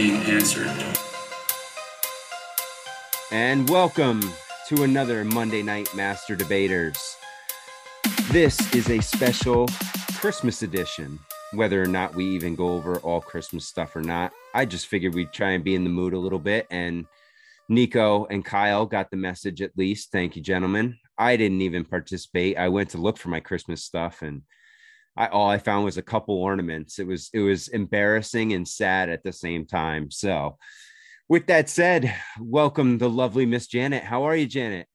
Being answered. And welcome to another Monday Night Master Debaters. This is a special Christmas edition. Whether or not we even go over all Christmas stuff or not, I just figured we'd try and be in the mood a little bit. And Nico and Kyle got the message at least. Thank you, gentlemen. I didn't even participate. I went to look for my Christmas stuff and I all I found was a couple ornaments. It was it was embarrassing and sad at the same time. So with that said, welcome the lovely Miss Janet. How are you, Janet?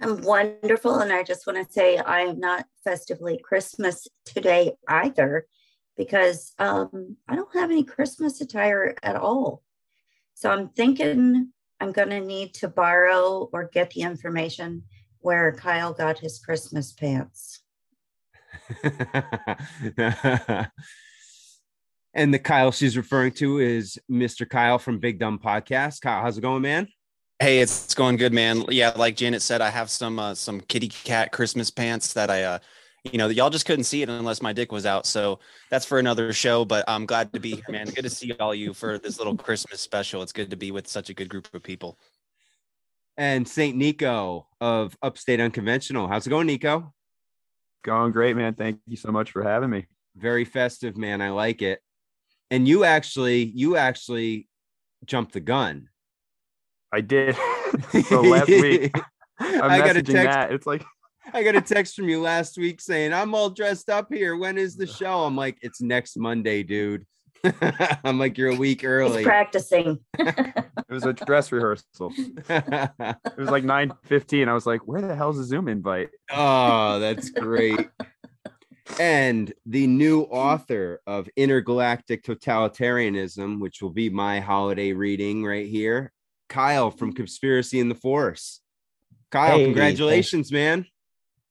I'm wonderful. And I just want to say I am not festively Christmas today either because um, I don't have any Christmas attire at all. So I'm thinking I'm going to need to borrow or get the information where Kyle got his Christmas pants. and the Kyle she's referring to is Mr. Kyle from Big Dumb Podcast. Kyle, how's it going, man? Hey, it's going good, man. Yeah, like Janet said, I have some uh, some kitty cat Christmas pants that I, uh, you know, y'all just couldn't see it unless my dick was out. So that's for another show. But I'm glad to be here, man. Good to see all you for this little Christmas special. It's good to be with such a good group of people. And Saint Nico of Upstate Unconventional. How's it going, Nico? Going great, man. Thank you so much for having me. Very festive, man. I like it. And you actually, you actually jumped the gun. I did. so last week, I'm I got a text. that. It's like, I got a text from you last week saying, I'm all dressed up here. When is the show? I'm like, it's next Monday, dude. I'm like, you're a week He's early. practicing. it was a dress rehearsal. It was like 9:15. I was like, where the hell's the Zoom invite? oh, that's great. And the new author of Intergalactic Totalitarianism, which will be my holiday reading right here, Kyle from Conspiracy in the Force. Kyle, Hey, congratulations, man.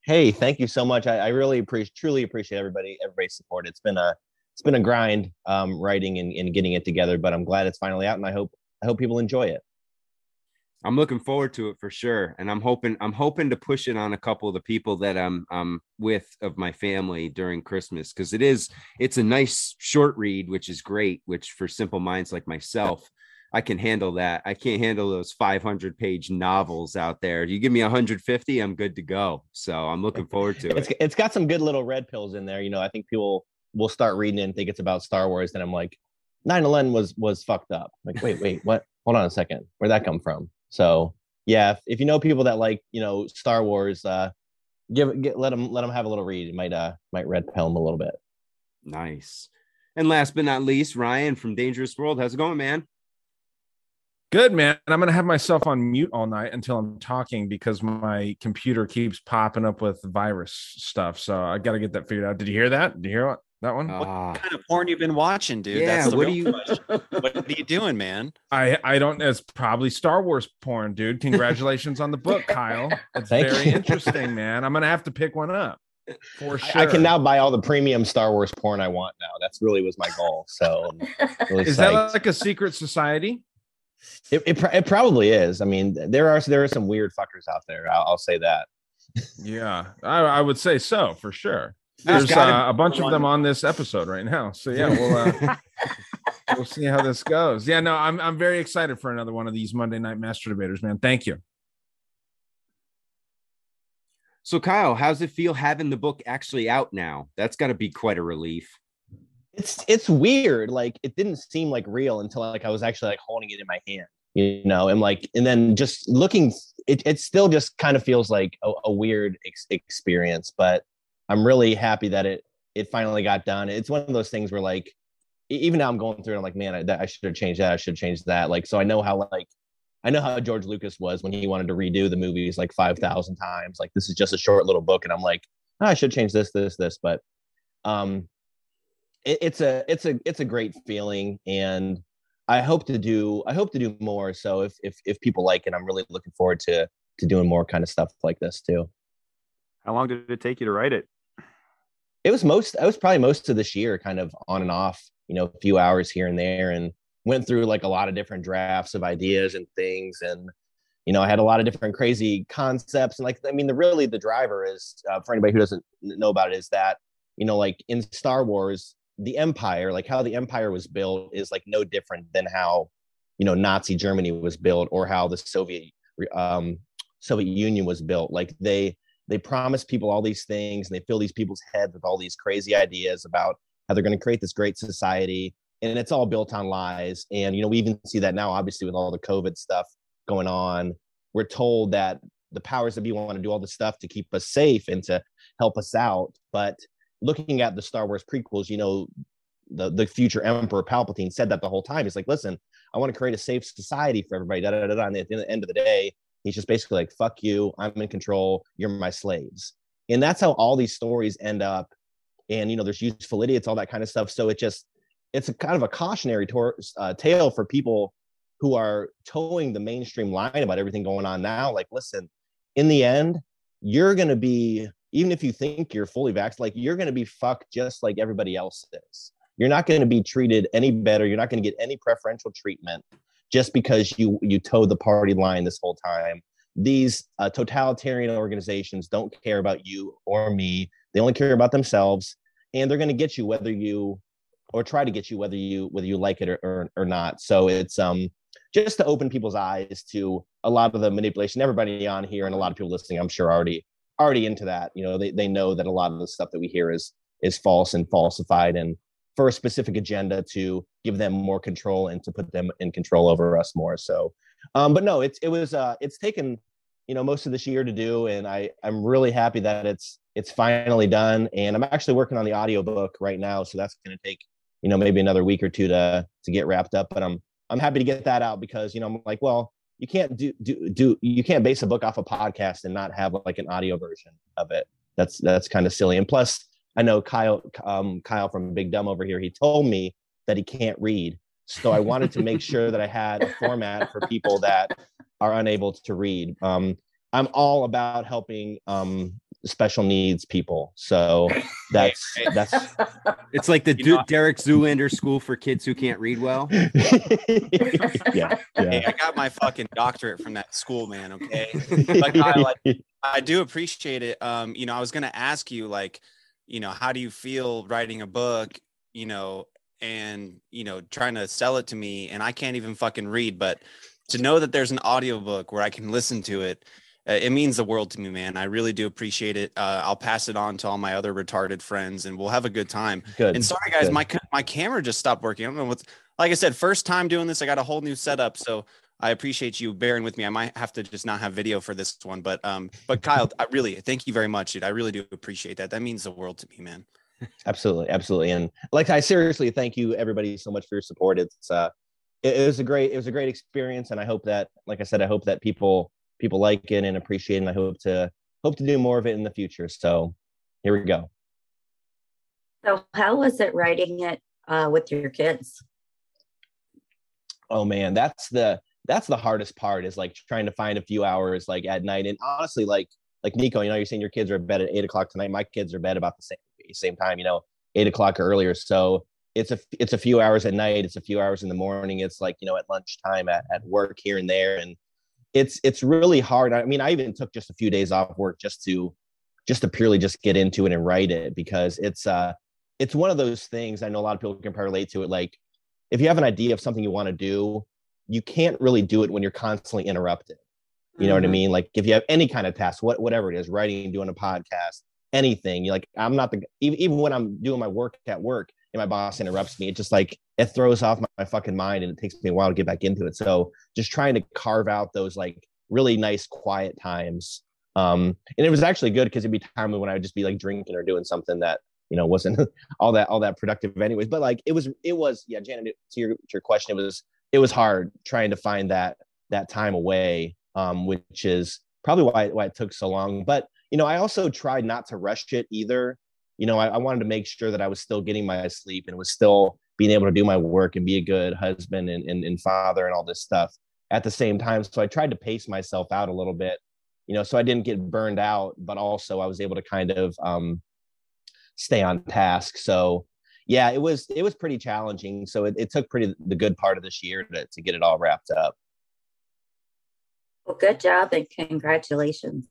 Hey, thank you so much. I, I really appreciate, truly appreciate everybody, everybody's support. It's been a, it's been a grind, um, writing and, and getting it together, but I'm glad it's finally out, and I hope, I hope people enjoy it. I'm looking forward to it for sure, and I'm hoping I'm hoping to push it on a couple of the people that I'm I'm with of my family during Christmas because it is it's a nice short read, which is great. Which for simple minds like myself, I can handle that. I can't handle those 500 page novels out there. You give me 150, I'm good to go. So I'm looking forward to It's, it. it's got some good little red pills in there. You know, I think people will start reading it and think it's about Star Wars. And I'm like, 9/11 was was fucked up. Like, wait, wait, what? Hold on a second. Where'd that come from? So yeah, if, if you know people that like, you know, Star Wars, uh, give get let them let them have a little read. It might uh might red pill them a little bit. Nice. And last but not least, Ryan from Dangerous World. How's it going, man? Good man. I'm gonna have myself on mute all night until I'm talking because my computer keeps popping up with virus stuff. So I got to get that figured out. Did you hear that? Did you hear that one? Ah, What kind of porn you've been watching, dude? Yeah, That's the what real do you- What are you doing, man? I I don't. It's probably Star Wars porn, dude. Congratulations on the book, Kyle. It's Thank very you. interesting, man. I'm gonna have to pick one up for I- sure. I, can now buy all the premium Star Wars porn I want now. That's really was my goal. So really Is that like a secret society? It, it, it probably is. I mean, there are there are some weird fuckers out there. I'll, I'll say that. Yeah, I, I would say so for sure. There's uh, a bunch of them on this episode right now. So yeah, we'll uh, we'll see how this goes. Yeah, no, I'm I'm very excited for another one of these Monday Night Master Debaters, man. Thank you. So, Kyle, how's it feel having the book actually out now? That's got to be quite a relief. it's it's weird like it didn't seem like real until like i was actually like holding it in my hand you know and like and then just looking it, it still just kind of feels like a, a weird ex- experience but i'm really happy that it it finally got done. It's one of those things where like even now i'm going through it i'm like man i, I should have changed that i should have changed that. Like so i know how like i know how george lucas was when he wanted to redo the movies like 5000 times. Like this is just a short little book and i'm like "Oh, i should change this this this. But um it, it's a it's a it's a great feeling and i hope to do i hope to do more. So if if if people like it i'm really looking forward to to doing more kind of stuff like this too. How long did it take you to write it? It was most it was probably most of this year kind of on and off you know a few hours here and there and went through like a lot of different drafts of ideas and things. And you know i had a lot of different crazy concepts. And like i mean the really the driver is uh, for anybody who doesn't know about it is that you know like in star wars the empire like how the empire was built is like no different than how you know nazi germany was built or how the soviet um soviet union was built. Like they they promise people all these things and they fill these people's heads with all these crazy ideas about how they're going to create this great society and it's all built on lies and you know we even see that now obviously with all the covid stuff going on we're told that the powers that be want to do all this stuff to keep us safe and to help us out but looking at the star wars prequels you know the, the future emperor palpatine said that the whole time he's like listen i want to create a safe society for everybody da, da, da, da. and at the end of the day he's just basically like fuck you. I'm in control. You're my slaves. And that's how all these stories end up. And you know there's useful idiots all that kind of stuff. So it just it's a kind of a cautionary tor- uh, tale for people who are toeing the mainstream line about everything going on now. Like listen in the end you're going to be even if you think you're fully vaxxed like you're going to be fucked just like everybody else is. You're not going to be treated any better. You're not going to get any preferential treatment just because you you toe the party line this whole time. These uh, totalitarian organizations don't care about you or me. They only care about themselves and they're going to get you whether you or try to get you whether you whether you like it or, or, or not. So it's um just to open people's eyes to a lot of the manipulation. Everybody on here and a lot of people listening i'm sure already already into that. You know they, they know that a lot of the stuff that we hear is is false and falsified and for a specific agenda to give them more control and to put them in control over us more so um but no it's it was uh it's taken you know most of this year to do and i i'm really happy that it's it's finally done and i'm actually working on the audiobook right now so that's going to take you know maybe another week or two to to get wrapped up but i'm i'm happy to get that out because you know i'm like well you can't do do do you can't base a book off a podcast and not have like an audio version of it. That's that's kind of silly and plus i know kyle um kyle from big dumb over here he told me that he can't read so i wanted to make sure that i had a format for people that are unable to read um i'm all about helping um special needs people so that's that's It's like the You know- Du- Derek Zoolander School for Kids Who Can't Read Well. yeah Hey, I got my fucking doctorate from that school, man. Okay. But Kyle, I, I do appreciate it. Um, you know, I was gonna ask you, like, you know, how do you feel writing a book, you know, and you know, trying to sell it to me, and I can't even fucking read, but to know that there's an audiobook where I can listen to it, uh, it means the world to me, man. I really do appreciate it. Uh, I'll pass it on to all my other retarded friends, and we'll have a good time. good And sorry, guys, good. my my camera just stopped working. I don't know what's. Like I said, first time doing this, I got a whole new setup, so I appreciate you bearing with me. I might have to just not have video for this one, but um, but Kyle, I really thank you very much, dude. I really do appreciate that. That means the world to me, man. absolutely absolutely and like i seriously thank you everybody so much for your support it's uh it, it was a great it was a great experience and i hope that like i said i hope that people people like it and appreciate it and i hope to hope to do more of it in the future so here we go So, how was it writing it uh, with your kids? oh man that's the that's the hardest part is like trying to find a few hours like at night and honestly like like nico you know you're saying your kids are bed at eight o'clock tonight my kids are bed about the same same time you know eight o'clock earlier so it's a it's a few hours at night it's a few hours in the morning it's like you know at lunchtime at, at work here and there and it's it's really hard i mean i even took just a few days off work just to just to purely just get into it and write it because it's uh it's one of those things I know a lot of people can relate to it. Like if you have an idea of something you want to do, you can't really do it when you're constantly interrupted. You know what I Mhm. mean? Like if you have any kind of task, what whatever it is, writing, doing a podcast, anything, you're like I'm not the even, even when I'm doing my work at work and my boss interrupts me, it just like it throws off my, my fucking mind and it takes me a while to get back into it. So just trying to carve out those like really nice quiet times. Um, and it was actually good because it'd be time when I would just be like drinking or doing something that you know wasn't all that all that productive anyways. But like it was it was yeah, Janet, to your to your question, it was it was hard trying to find that that time away, um, which is probably why why it took so long. But you know, I also tried not to rush it either. You know, I, I wanted to make sure that I was still getting my sleep and was still being able to do my work and be a good husband and, and, and father and all this stuff at the same time. So I tried to pace myself out a little bit, you know, so I didn't get burned out, but also I was able to kind of um, stay on task. So yeah, it was it was pretty challenging. So it, it took pretty the good part of this year to, to get it all wrapped up. Well, good job and congratulations.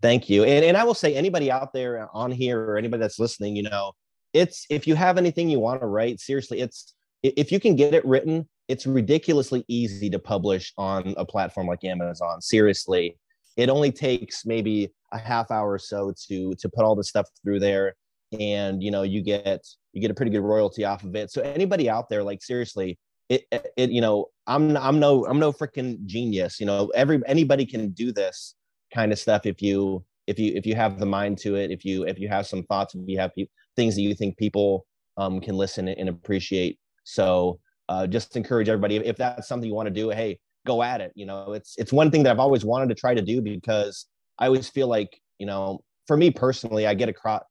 Thank you. And, and I will say, anybody out there on here or anybody that's listening, you know, it's if you have anything you want to write, seriously, it's if you can get it written, it's ridiculously easy to publish on a platform like Amazon. Seriously, it only takes maybe a half hour or so to to put all the stuff through there, and you know you get you get a pretty good royalty off of it. So anybody out there, like seriously, it, it, you know I'm I'm no I'm no freaking genius. You know, every anybody can do this kind of stuff if you if you if you have the mind to it if you if you have some thoughts if you have pe- things that you think people um, can listen and appreciate so uh, just encourage everybody if that's something you want to do hey go at it you know it's it's one thing that i've always wanted to try to do because i always feel like you know for me personally i get across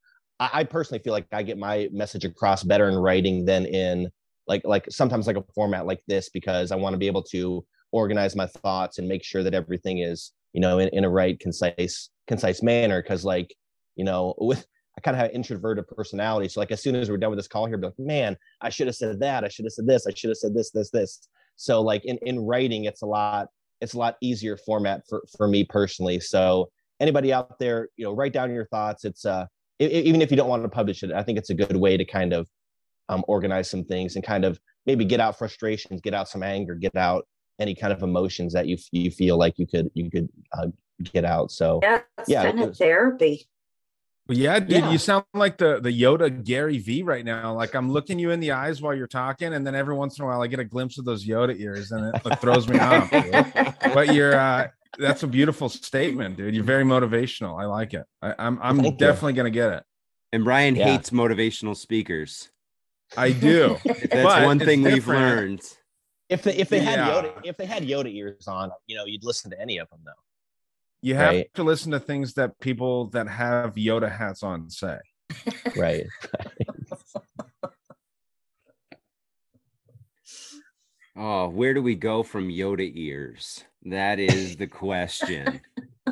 I, I personally feel like i get my message across better in writing than in like like sometimes like a format like this because i want to be able to organize my thoughts and make sure that everything is you know in, in a right concise concise manner. Because like you know with i kind of have an introverted personality. So like as soon as we're done with this call here be like man i should have said that. I should have said this. I should have said this this this. So like in, in writing it's a lot it's a lot easier format for for me personally. So anybody out there you know write down your thoughts. It's uh even if you don't want to publish it i think it's a good way to kind of um, organize some things and kind of maybe get out frustrations get out some anger get out any kind of emotions that you you feel like you could you could uh, get out so Yeah, it's Yeah, kind of therapy. Well, yeah, dude, Yeah. you sound like the the Yoda Gary V right now. Like I'm looking you in the eyes while you're talking, and then every once in a while I get a glimpse of those Yoda ears, and it, it throws me off. dude. But you're uh, that's a beautiful statement, dude. You're very motivational. I like it. I, I'm I'm Thank you. definitely gonna get it. And Brian Yeah. hates motivational speakers. I do. That's But one it's thing we've different. learned. if they if they had Yeah. Yoda if they had Yoda ears on, you know, you'd listen to any of them though. You have Right. to listen to things that people that have Yoda hats on say. Right. Oh, where do we go from Yoda ears? That is the question.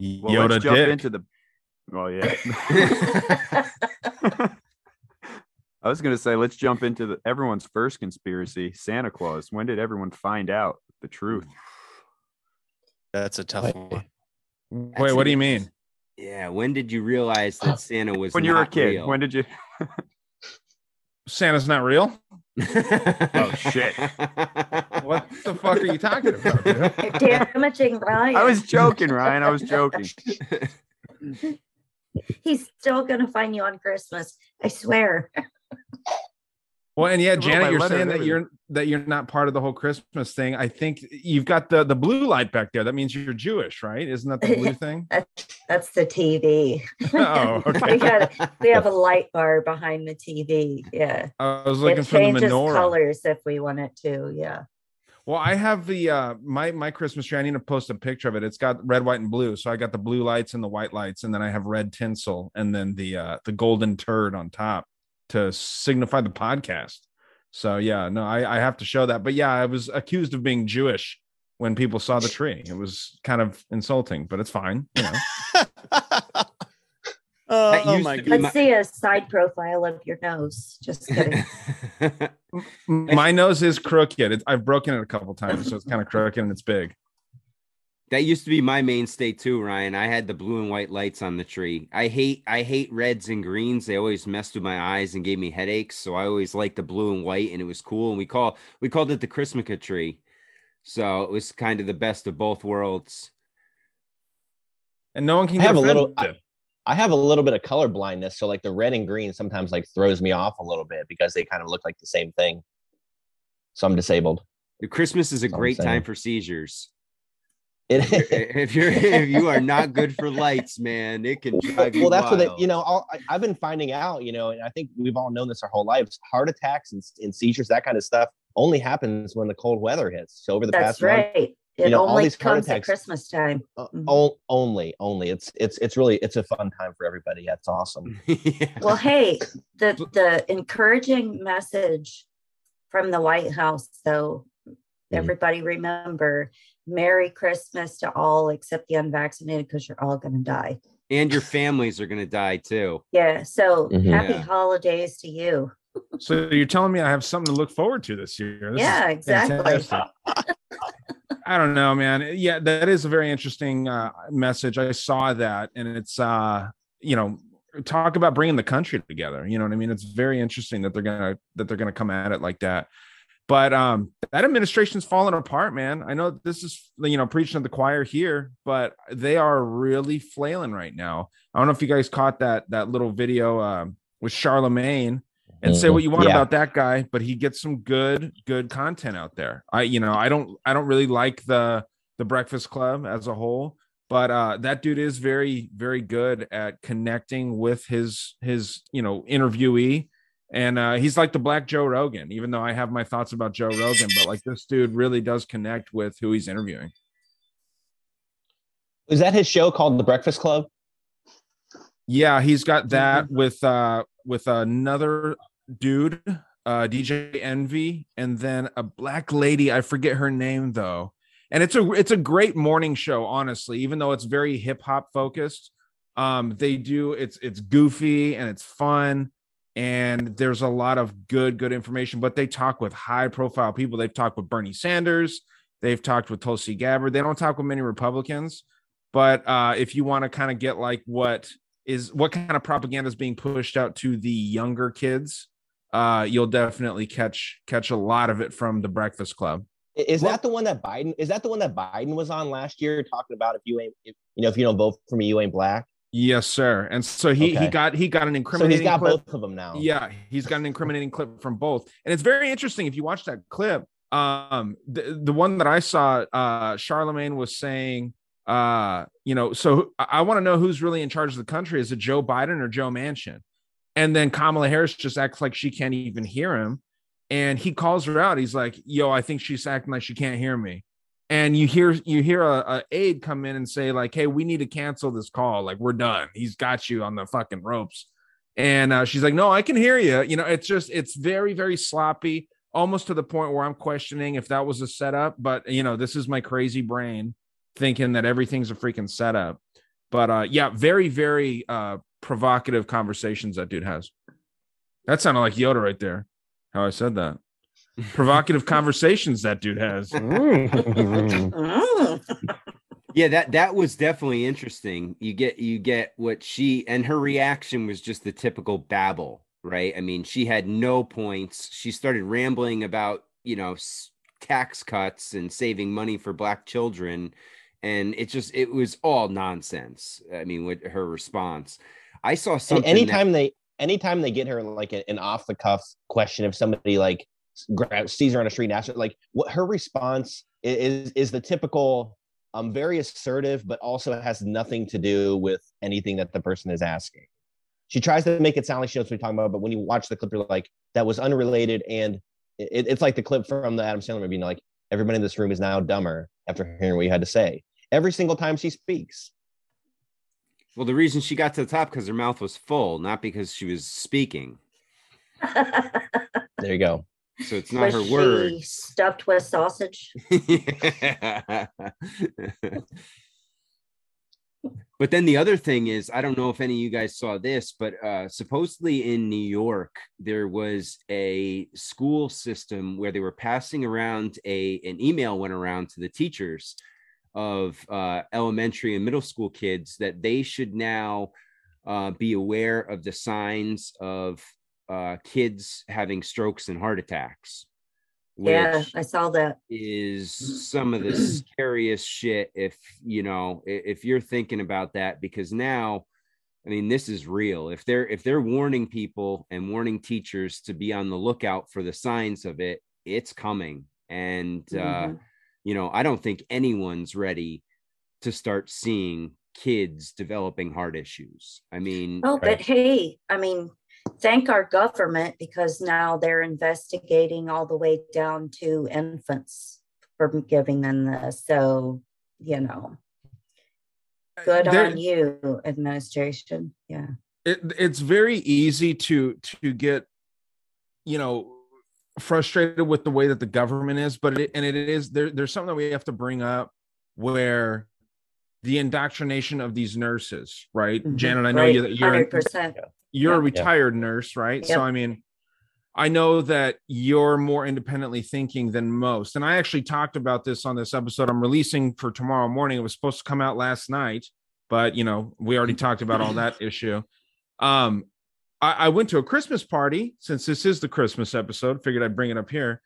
Well, Yoda let's jump dick. into the. Well, yeah. I was gonna say let's jump into the everyone's first conspiracy, Santa Claus. When did everyone find out the truth? That's a tough one. Wait, what do you mean? yeah, when did you realize that Santa was When you were a kid. real? When did you? Santa's not real? Oh shit! What the fuck are you talking about? dude? You're damaging Ryan. I was joking, Ryan. I was joking. He's still gonna find you on Christmas. I swear. Well, and yeah, I wrote my Janet, you're saying that you're that you're not part of the whole Christmas thing. I think you've got the the blue light back there. That means you're Jewish, right? Isn't that the blue thing? That's that's the TV. Oh, okay. we got we have a light bar behind the TV. Yeah. I was looking it for the changes menorah. colors if we want it to. Yeah. Well, I have the uh my my Christmas tree. I need to post a picture of it. It's got red, white, and blue. So I got the blue lights and the white lights, and then I have red tinsel, and then the uh the golden turd on top to signify the podcast. So yeah, no, I I have to show that. But yeah, I was accused of being Jewish when people saw the tree. It was kind of insulting, but it's fine. You know. That oh, oh my god. Let's see a side profile of your nose. Just kidding. My nose is crooked. It's, I've broken it a couple times, so it's kind of crooked and it's big. That used to be my mainstay too, Ryan. I had the blue and white lights on the tree. I hate I hate reds and greens. They always messed with my eyes and gave me headaches. So I always liked the blue and white, and it was cool. And we call we called it the Christmas tree. So it was kind of the best of both worlds. And no one can I get have a offended. little. I, I have a little bit of color blindness, so like the red and green sometimes like throws me off a little bit because they kind of look like the same thing. So I'm disabled. Christmas is a That's great time for seizures. It, if you're if you are not good for lights, man, it can drive you well, that's what they, you know. I'll, I, I've been finding out, you know, and I think we've all known this our whole lives. Heart attacks and, and seizures, that kind of stuff, only happens when the cold weather hits. So over the That's past month, right. It know, all only these heart comes at Christmas time. uh, o- only, only. It's it's it's really it's a fun time for everybody. That's awesome. Well, hey, the the encouraging message from the White House, though, Mm-hmm. everybody remember Merry Christmas to all except the unvaccinated because you're all going to die. and your families are gonna die too. Yeah. So Mhm. happy Yeah. holidays to you. So you're telling me I have something to look forward to this year? This yeah, exactly. I don't know, man. Yeah, that is a very interesting uh, message. I saw that, and it's uh, you know, talk about bringing the country together. You know what I mean? It's very interesting that they're gonna that they're gonna come at it like that. But um, that administration's falling apart, man. I know this is you know preaching to the choir here, but they are really flailing right now. I don't know if you guys caught that that little video um, with Charlemagne and say Mhm. what you want Yeah. about that guy but he gets some good good content out there i you know i don't i don't really like the the breakfast club as a whole but uh that dude is very very good at connecting with his his you know interviewee and uh he's like the black joe rogan even though i have my thoughts about joe rogan but like this dude really does connect with who he's interviewing Is that his show called The Breakfast Club? Yeah, he's got that with uh with another dude, uh DJ Envy, and then a black lady. I forget her name though. And it's a it's a great morning show, honestly, even though it's very hip hop focused. Um, they do it's it's goofy and it's fun, and there's a lot of good, good information, but they talk with high profile people. They've talked with Bernie Sanders, they've talked with Tulsi Gabbard, they don't talk with many Republicans. But uh, if you want to kind of get like what is what kind of propaganda is being pushed out to the younger kids, uh, you'll definitely catch catch a lot of it from the Breakfast Club. I- Is that the one that Biden? Is that the one that Biden was on last year talking about if you ain't, if, you know, if you don't vote for me, you ain't black. Yes, sir. And so he he got he got an incriminating. So incriminating. he's got clip. both of them now. Yeah, he's got an incriminating clip from both, and it's very interesting if you watch that clip. Um, the the one that I saw, uh, Charlemagne was saying, uh, you know, so I, I want to know who's really in charge of the country. Is it Joe Biden or Joe Manchin? And then Kamala Harris just acts like she can't even hear him, and he calls her out. He's like, "Yo, I think she's acting like she can't hear me." And you hear you hear a, a aide come in and say like, "Hey, we need to cancel this call. Like, we're done. He's got you on the fucking ropes." And uh, she's like, "No, I can hear you." You know, it's just it's very very sloppy, almost to the point where I'm questioning if that was a setup. But you know, this is my crazy brain thinking that everything's a freaking setup. But uh, yeah, very very uh, provocative conversations that dude has. That sounded like Yoda right there. How I said that. Provocative conversations that dude has. Mm. yeah that that was definitely interesting you get you get what she and her reaction was just the typical babble right i mean she had no points she started rambling about you know s- tax cuts and saving money for black children and it just it was all nonsense i mean with her response i saw And something that- anytime they anytime they get her like an off the cuff question, if somebody like sees her on a street and asks her, like what her response i- is is the typical um very assertive, but also has nothing to do with anything that the person is asking. She tries to make it sound like she knows what we're talking about, but when you watch the clip, you're like, that was unrelated. And it, it's like the clip from the Adam Sandler movie, you know, like everybody in this room is now dumber after hearing what you had to say. Every single time she speaks. Well the reason she got to the top because her mouth was full not because she was speaking There you go. so it's not Was her she words stuffed with sausage? but then the other thing is, I don't know if any of you guys saw this, but uh, supposedly in New York, there was a school system where they were passing around a an email went around to the teachers of uh, elementary and middle school kids that they should now uh, be aware of the signs of uh, kids having strokes and heart attacks. Yeah, I saw that. is some of the scariest shit if you know if you're thinking about that because now i mean this is real if they're if they're warning people and warning teachers to be on the lookout for the signs of it it's coming and uh Mhm. You know i don't think anyone's ready to start seeing kids developing heart issues i mean Oh, but hey, I mean, thank our government because now they're investigating all the way down to infants for giving them this. So, you know, good There- on you, administration. Yeah. it, it's very easy to to get you know frustrated with the way that the government is but it, and it is there, there's something that we have to bring up where the indoctrination of these nurses right? Mhm. janet i know Right, you, you're 100%. you're a Yeah. retired nurse right? So i mean i know that you're more independently thinking than most and i actually talked about this on this episode i'm releasing for tomorrow morning. It was supposed to come out last night but you know we already talked about all that issue. Um I, I went to a christmas party since this is the christmas episode figured i'd bring it up here.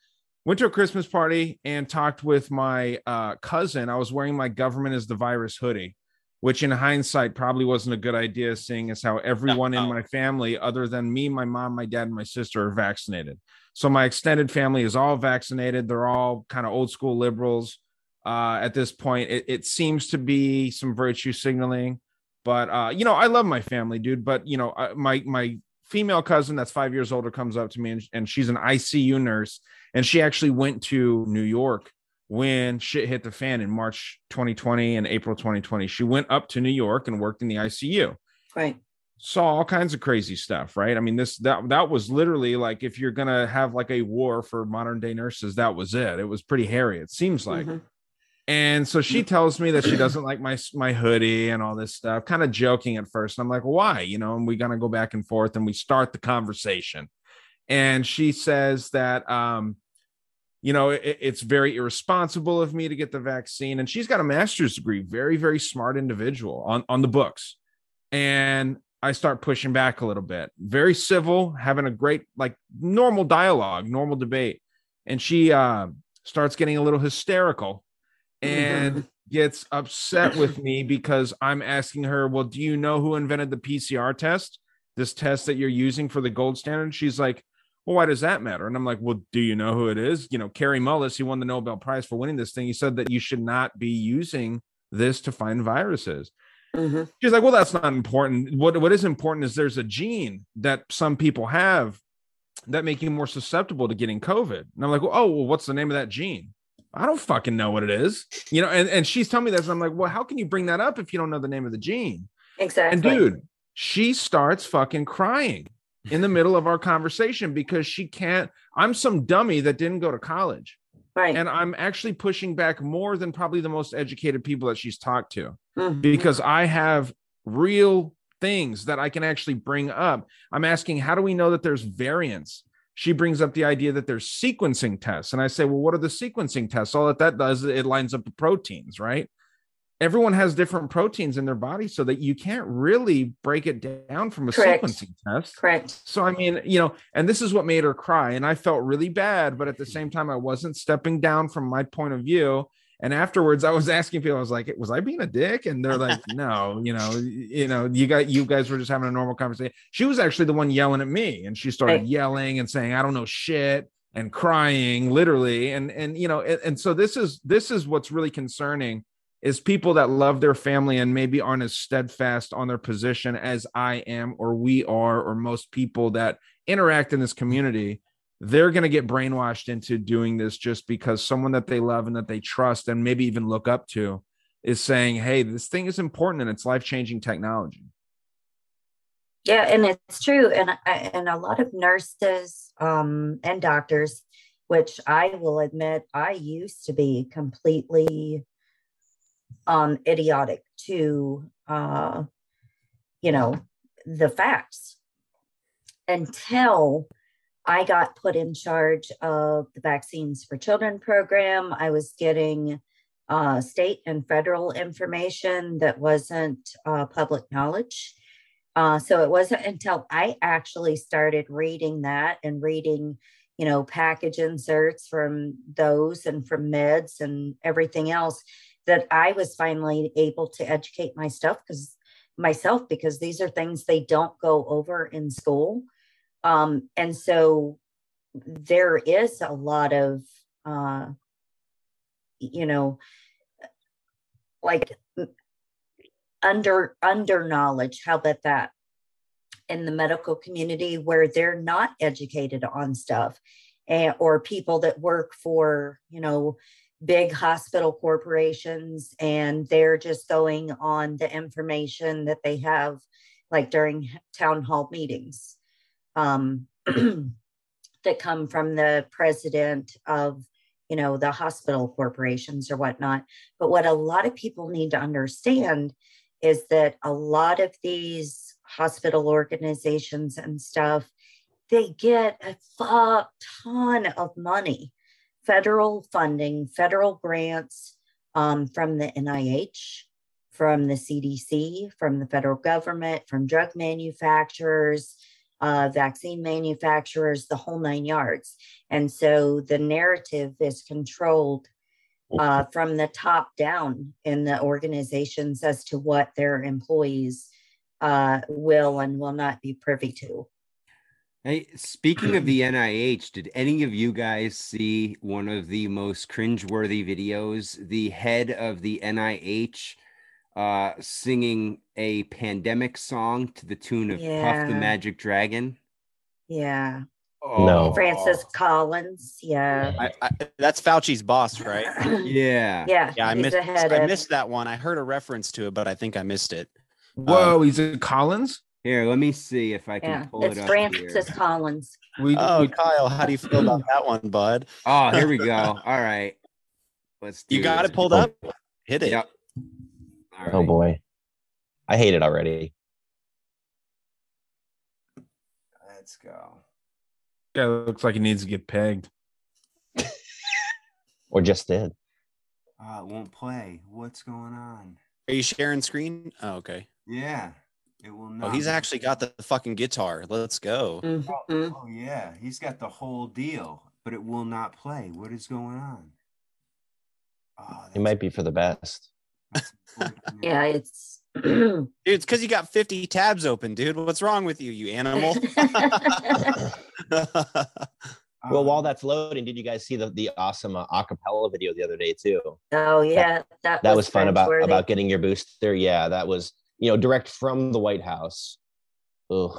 Went to a christmas party and talked with my uh, cousin. I was wearing my government is the virus hoodie which in hindsight probably wasn't a good idea seeing as how everyone in my family other than me my mom my dad and my sister are vaccinated. So my extended family is all vaccinated. They're all kind of old school liberals uh, at this point. It, it seems to be some virtue signaling but uh, you know i love my family dude but you know I, my my female cousin that's five years older comes up to me and, and she's an icu nurse. And she actually went to new york when shit hit the fan in march 2020 and april 2020 she went up to new york and worked in the icu Right. saw all kinds of crazy stuff right? I mean this that that was literally like if you're gonna have like a war for modern day nurses that was it. It was pretty hairy it seems like. Mhm. And so she tells me that she doesn't like my my hoodie and all this stuff, kind of joking at first. And I'm like, why? You know, and we gonna go back and forth and we start the conversation. And she says that um, you know, it, it's very irresponsible of me to get the vaccine. And she's got a master's degree, very, very smart individual on, on the books. And I start pushing back a little bit, very civil, having a great, like normal dialogue, normal debate. And she uh, starts getting a little hysterical and gets upset with me because I'm asking her, Well, do you know who invented the PCR test? This test that you're using for the gold standard? She's like, Well, why does that matter? And I'm like, Well, do you know who it is? You know, Kary Mullis, he won the Nobel Prize for winning this thing. He said that you should not be using this to find viruses. Mhm. She's like, Well, that's not important. What, what is important is there's a gene that some people have that make you more susceptible to getting COVID. And I'm like, well, oh, well, what's the name of that gene? I don't fucking know what it is. You know, and, and she's telling me this. And I'm like, well, how can you bring that up if you don't know the name of the gene? Exactly. And dude, she starts fucking crying in the middle of our conversation because she can't. I'm some dummy that didn't go to college. Right. And I'm actually pushing back more than probably the most educated people that she's talked to Mhm. because I have real things that I can actually bring up. I'm asking, how do we know that there's variants? She brings up the idea that there's sequencing tests. And I say, well, what are the sequencing tests? All that that does, it lines up the proteins, right? Everyone has different proteins in their body so that you can't really break it down from a Correct. sequencing test. Correct. So I mean, you know, and this is what made her cry. And I felt really bad, but at the same time, I wasn't stepping down from my point of view. And afterwards, I was asking people, I was like, was I being a dick? And they're like, no, you know, you know, you got you guys were just having a normal conversation. She was actually the one yelling at me, and she started Right. yelling and saying, I don't know shit and crying literally. And and you know, and, and so this is this is what's really concerning is people that love their family and maybe aren't as steadfast on their position as I am or we are or most people that interact in this community they're going to get brainwashed into doing this just because someone that they love and that they trust and maybe even look up to is saying hey this thing is important and it's life-changing technology. Yeah, and it's true, and and a lot of nurses um, and doctors, which I will admit, I used to be completely um, idiotic to, uh, you know, the facts until I got put in charge of the Vaccines for Children program. I was getting uh, state and federal information that wasn't uh, public knowledge. Uh, so it wasn't until I actually started reading that and reading, you know, package inserts from those and from meds and everything else that I was finally able to educate my stuff because myself because these are things they don't go over in school. Um, and so there is a lot of uh, you know like under under knowledge how about that? In the medical community where they're not educated on stuff and, or people that work for you know big hospital corporations and they're just going on the information that they have like during town hall meetings um, that come from the president of you know the hospital corporations or whatnot. But what a lot of people need to understand is that a lot of these hospital organizations and stuff they get a fuck ton of money federal funding federal grants um, from the nih from the cdc from the federal government from drug manufacturers uh, vaccine manufacturers, the whole nine yards. And so the narrative is controlled uh, from the top down in the organizations as to what their employees uh, will and will not be privy to. Hey, speaking of the NIH, did any of you guys see one of the most cringeworthy videos? The head of the NIH uh, singing a pandemic song to the tune of Puff the Magic Dragon. Yeah. Oh. No. Francis Collins. Yeah. I, I, that's Fauci's boss, right? Yeah. Yeah. Yeah, I missed. I missed that one. I heard a reference to it, but I think I missed it. Whoa, he's in Collins. Here, let me see if I can Yeah. pull It's it up. Francis Collins. We, oh, we- Kyle, how do you feel about that one, bud? Oh, here we go. All right. Let's do You got this. it pulled up. Hit it. Yep. All Oh right. boy, I hate it already. Let's go. guy looks like he needs to get pegged. Or just did. Oh, it won't play. What's going on? Are you sharing screen? Oh, okay. Yeah. It will not. Oh, he's actually got the fucking guitar. Let's go. Mhm. Oh, yeah. He's got the whole deal, but it will not play. What is going on? Oh, It might be for the best. That's unfortunate. Yeah, it's Dude, it's because you got 50 tabs open, dude. What's wrong with you, you animal? Well, while Um, that's loading, did you guys see the the awesome uh, acapella video the other day too? oh yeah, that That was fun about about getting your booster. Yeah, that was you know direct from the White House. Ugh,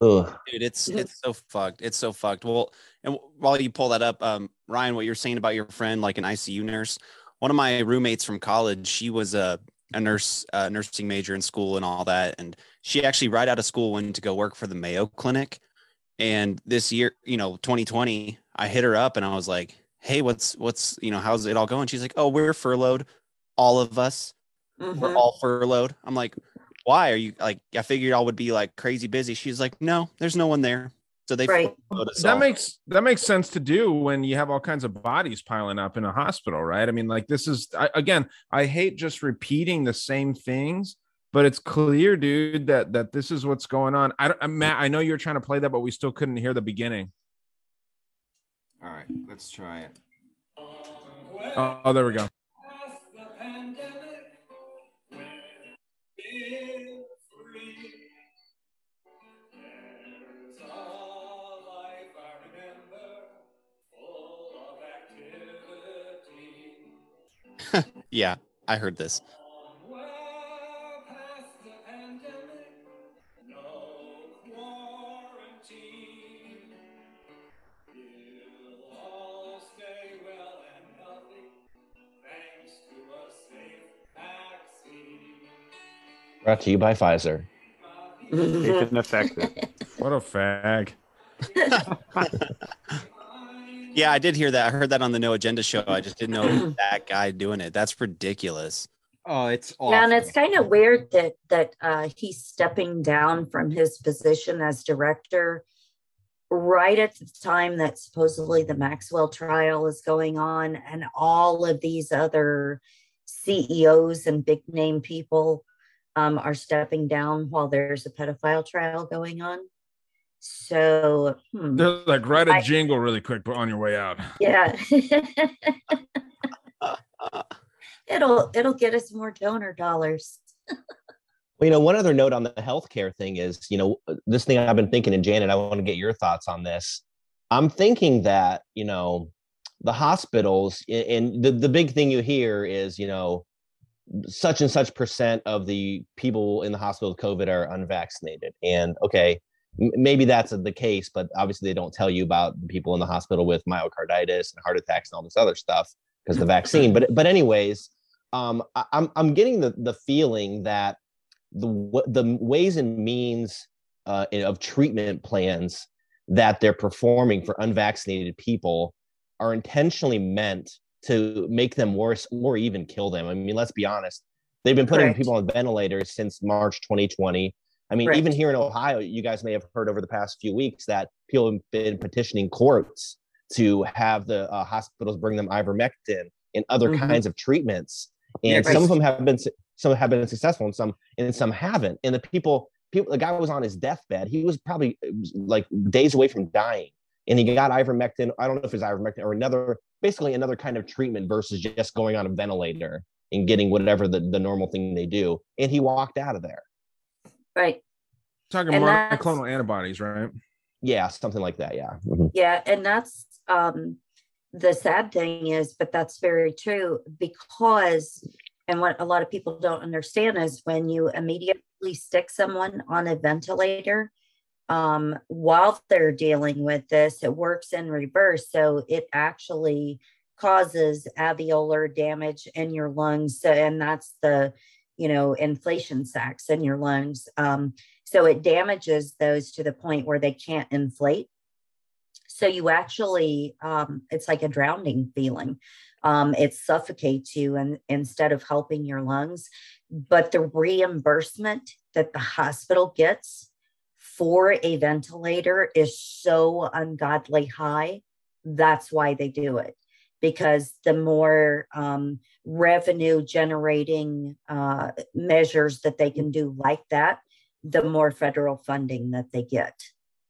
ugh. dude it's it's so fucked it's so fucked well and while you pull that up um ryan what you're saying about your friend like an icu nurse one of my roommates from college she was a, a nurse uh, nursing major in school and all that and she actually right out of school went to go work for the mayo clinic and this year you know 2020 i hit her up and i was like hey what's what's you know how's it all going she's like oh we're furloughed all of us we're Mhm. all furloughed. I'm like, why are you like? I figured y'all would be like crazy busy. She's like, no, there's no one there. So they Right. us That all. makes that makes sense to do when you have all kinds of bodies piling up in a hospital, right? I mean, like this is I, again, I hate just repeating the same things, but it's clear, dude, that that this is what's going on. I don't, uh, Matt, I know you're trying to play that, but we still couldn't hear the beginning. All right, let's try it. Oh, oh, there we go. Yeah, I heard this. Brought to you by Pfizer. Safe and effective. What a fag. Yeah, I did hear that. I heard that on the No Agenda show. I just didn't know that guy doing it. That's ridiculous. Oh, it's awful. Yeah, and it's kind of weird that that uh, he's stepping down from his position as director right at the time that supposedly the Maxwell trial is going on, and all of these other CEOs and big name people um, are stepping down while there's a pedophile trial going on. So, hmm, Just like write a I- jingle really quick but on your way out. yeah. it'll it'll get us more donor dollars. Well, you know, one other note on the healthcare thing is, you know, this thing I've been thinking, and Janet, I want to get your thoughts on this. I'm thinking that, you know, the hospitals, and the, the big thing you hear is, you know, such and such percent of the people in the hospital with COVID are unvaccinated. And okay, m- maybe that's the case, but obviously they don't tell you about the people in the hospital with myocarditis and heart attacks and all this other stuff because the vaccine. But but anyways, um, I, I'm I'm getting the the feeling that the the ways and means uh, of treatment plans that they're performing for unvaccinated people are intentionally meant to make them worse or even kill them. I mean, let's be honest. They've been putting Correct. people on ventilators since March 2020. I mean, even here in Ohio, you guys may have heard over the past few weeks that people have been petitioning courts to have the uh, hospitals bring them ivermectin and other Mhm. kinds of treatments. Yeah, And some of them have been some have been successful and some and some haven't. And the people people the guy was on his deathbed. He was probably like days away from dying. And he got ivermectin. I don't know if it's ivermectin or another, basically another kind of treatment versus just going on a ventilator and getting whatever the, the normal thing they do. And he walked out of there. Right. Talking And that's- monoclonal antibodies, right? Yeah, something like that. Yeah. Mhm. Yeah, and that's um the sad thing is, but that's very true because and what a lot of people don't understand is when you immediately stick someone on a ventilator um while they're dealing with this, it works in reverse. So it actually causes alveolar damage in your lungs. So, and that's the you know inflation sacks in your lungs. Um, so it damages those to the point where they can't inflate. So you actually um, it's like a drowning feeling. Um, it suffocates you and instead of helping your lungs. But the reimbursement that the hospital gets for a ventilator is so ungodly high that's why they do it because the more um, revenue generating uh, measures that they can do like that the more federal funding that they get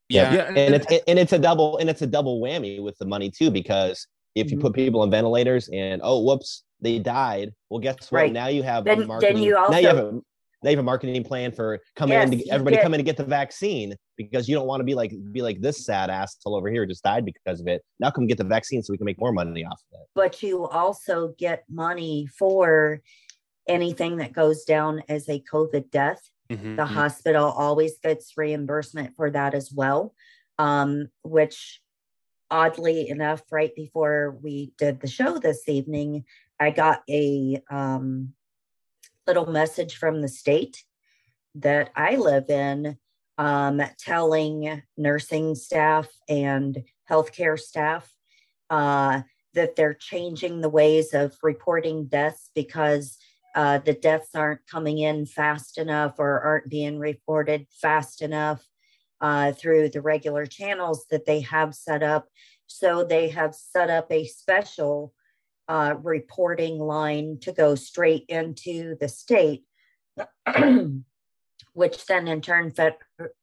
Yeah. Yeah, and it's and it's a double and it's a double whammy with the money too because if you Mhm. put people on ventilators and oh whoops they died well guess what Right. now you have Then- a then marketing you now you have also- a now you have a marketing plan for coming in to get, everybody get- coming to get the vaccine because you don't want to be like be like this sad asshole over here just died because of it now come get the vaccine so we can make more money off of it but you also get money for anything that goes down as a COVID death. Mhm. The hospital always gets reimbursement for that as well, um, which oddly enough, right before we did the show this evening, I got a um, little message from the state that I live in um, telling nursing staff and healthcare staff uh, that they're changing the ways of reporting deaths because uh, the deaths aren't coming in fast enough or aren't being reported fast enough uh, through the regular channels that they have set up. So they have set up a special uh, reporting line to go straight into the state, which then in turn, fed,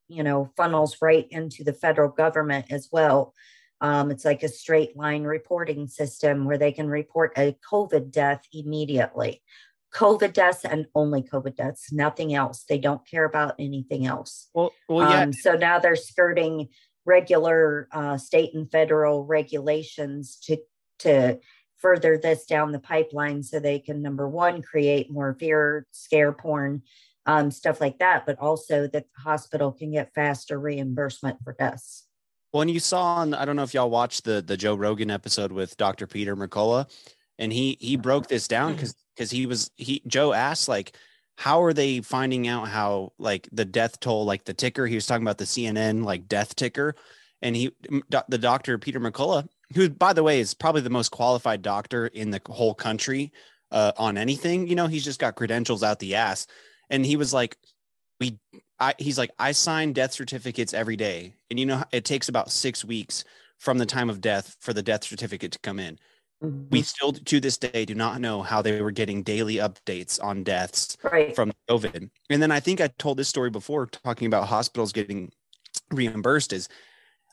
you know, funnels right into the federal government as well. Um, it's like a straight line reporting system where they can report a COVID death immediately. COVID deaths and only COVID deaths, nothing else. They don't care about anything else. Well, well, yeah. Um, so now they're skirting regular uh, state and federal regulations to to further this down the pipeline, so they can number one create more fear, scare porn, um, stuff like that, but also that the hospital can get faster reimbursement for deaths. Well, and you saw on I don't know if y'all watched the the Joe Rogan episode with Dr. Peter McCullough, and he he broke this down because because he was he Joe asked like how are they finding out how like the death toll like the ticker he was talking about the CNN like death ticker, and he the doctor Peter McCullough who by the way is probably the most qualified doctor in the whole country uh, on anything you know he's just got credentials out the ass, and he was like we I, he's like i sign death certificates every day. And you know it takes about six weeks from the time of death for the death certificate to come in. We still to this day do not know how they were getting daily updates on deaths Right. from covid. And then i think i told this story before talking about hospitals getting reimbursed is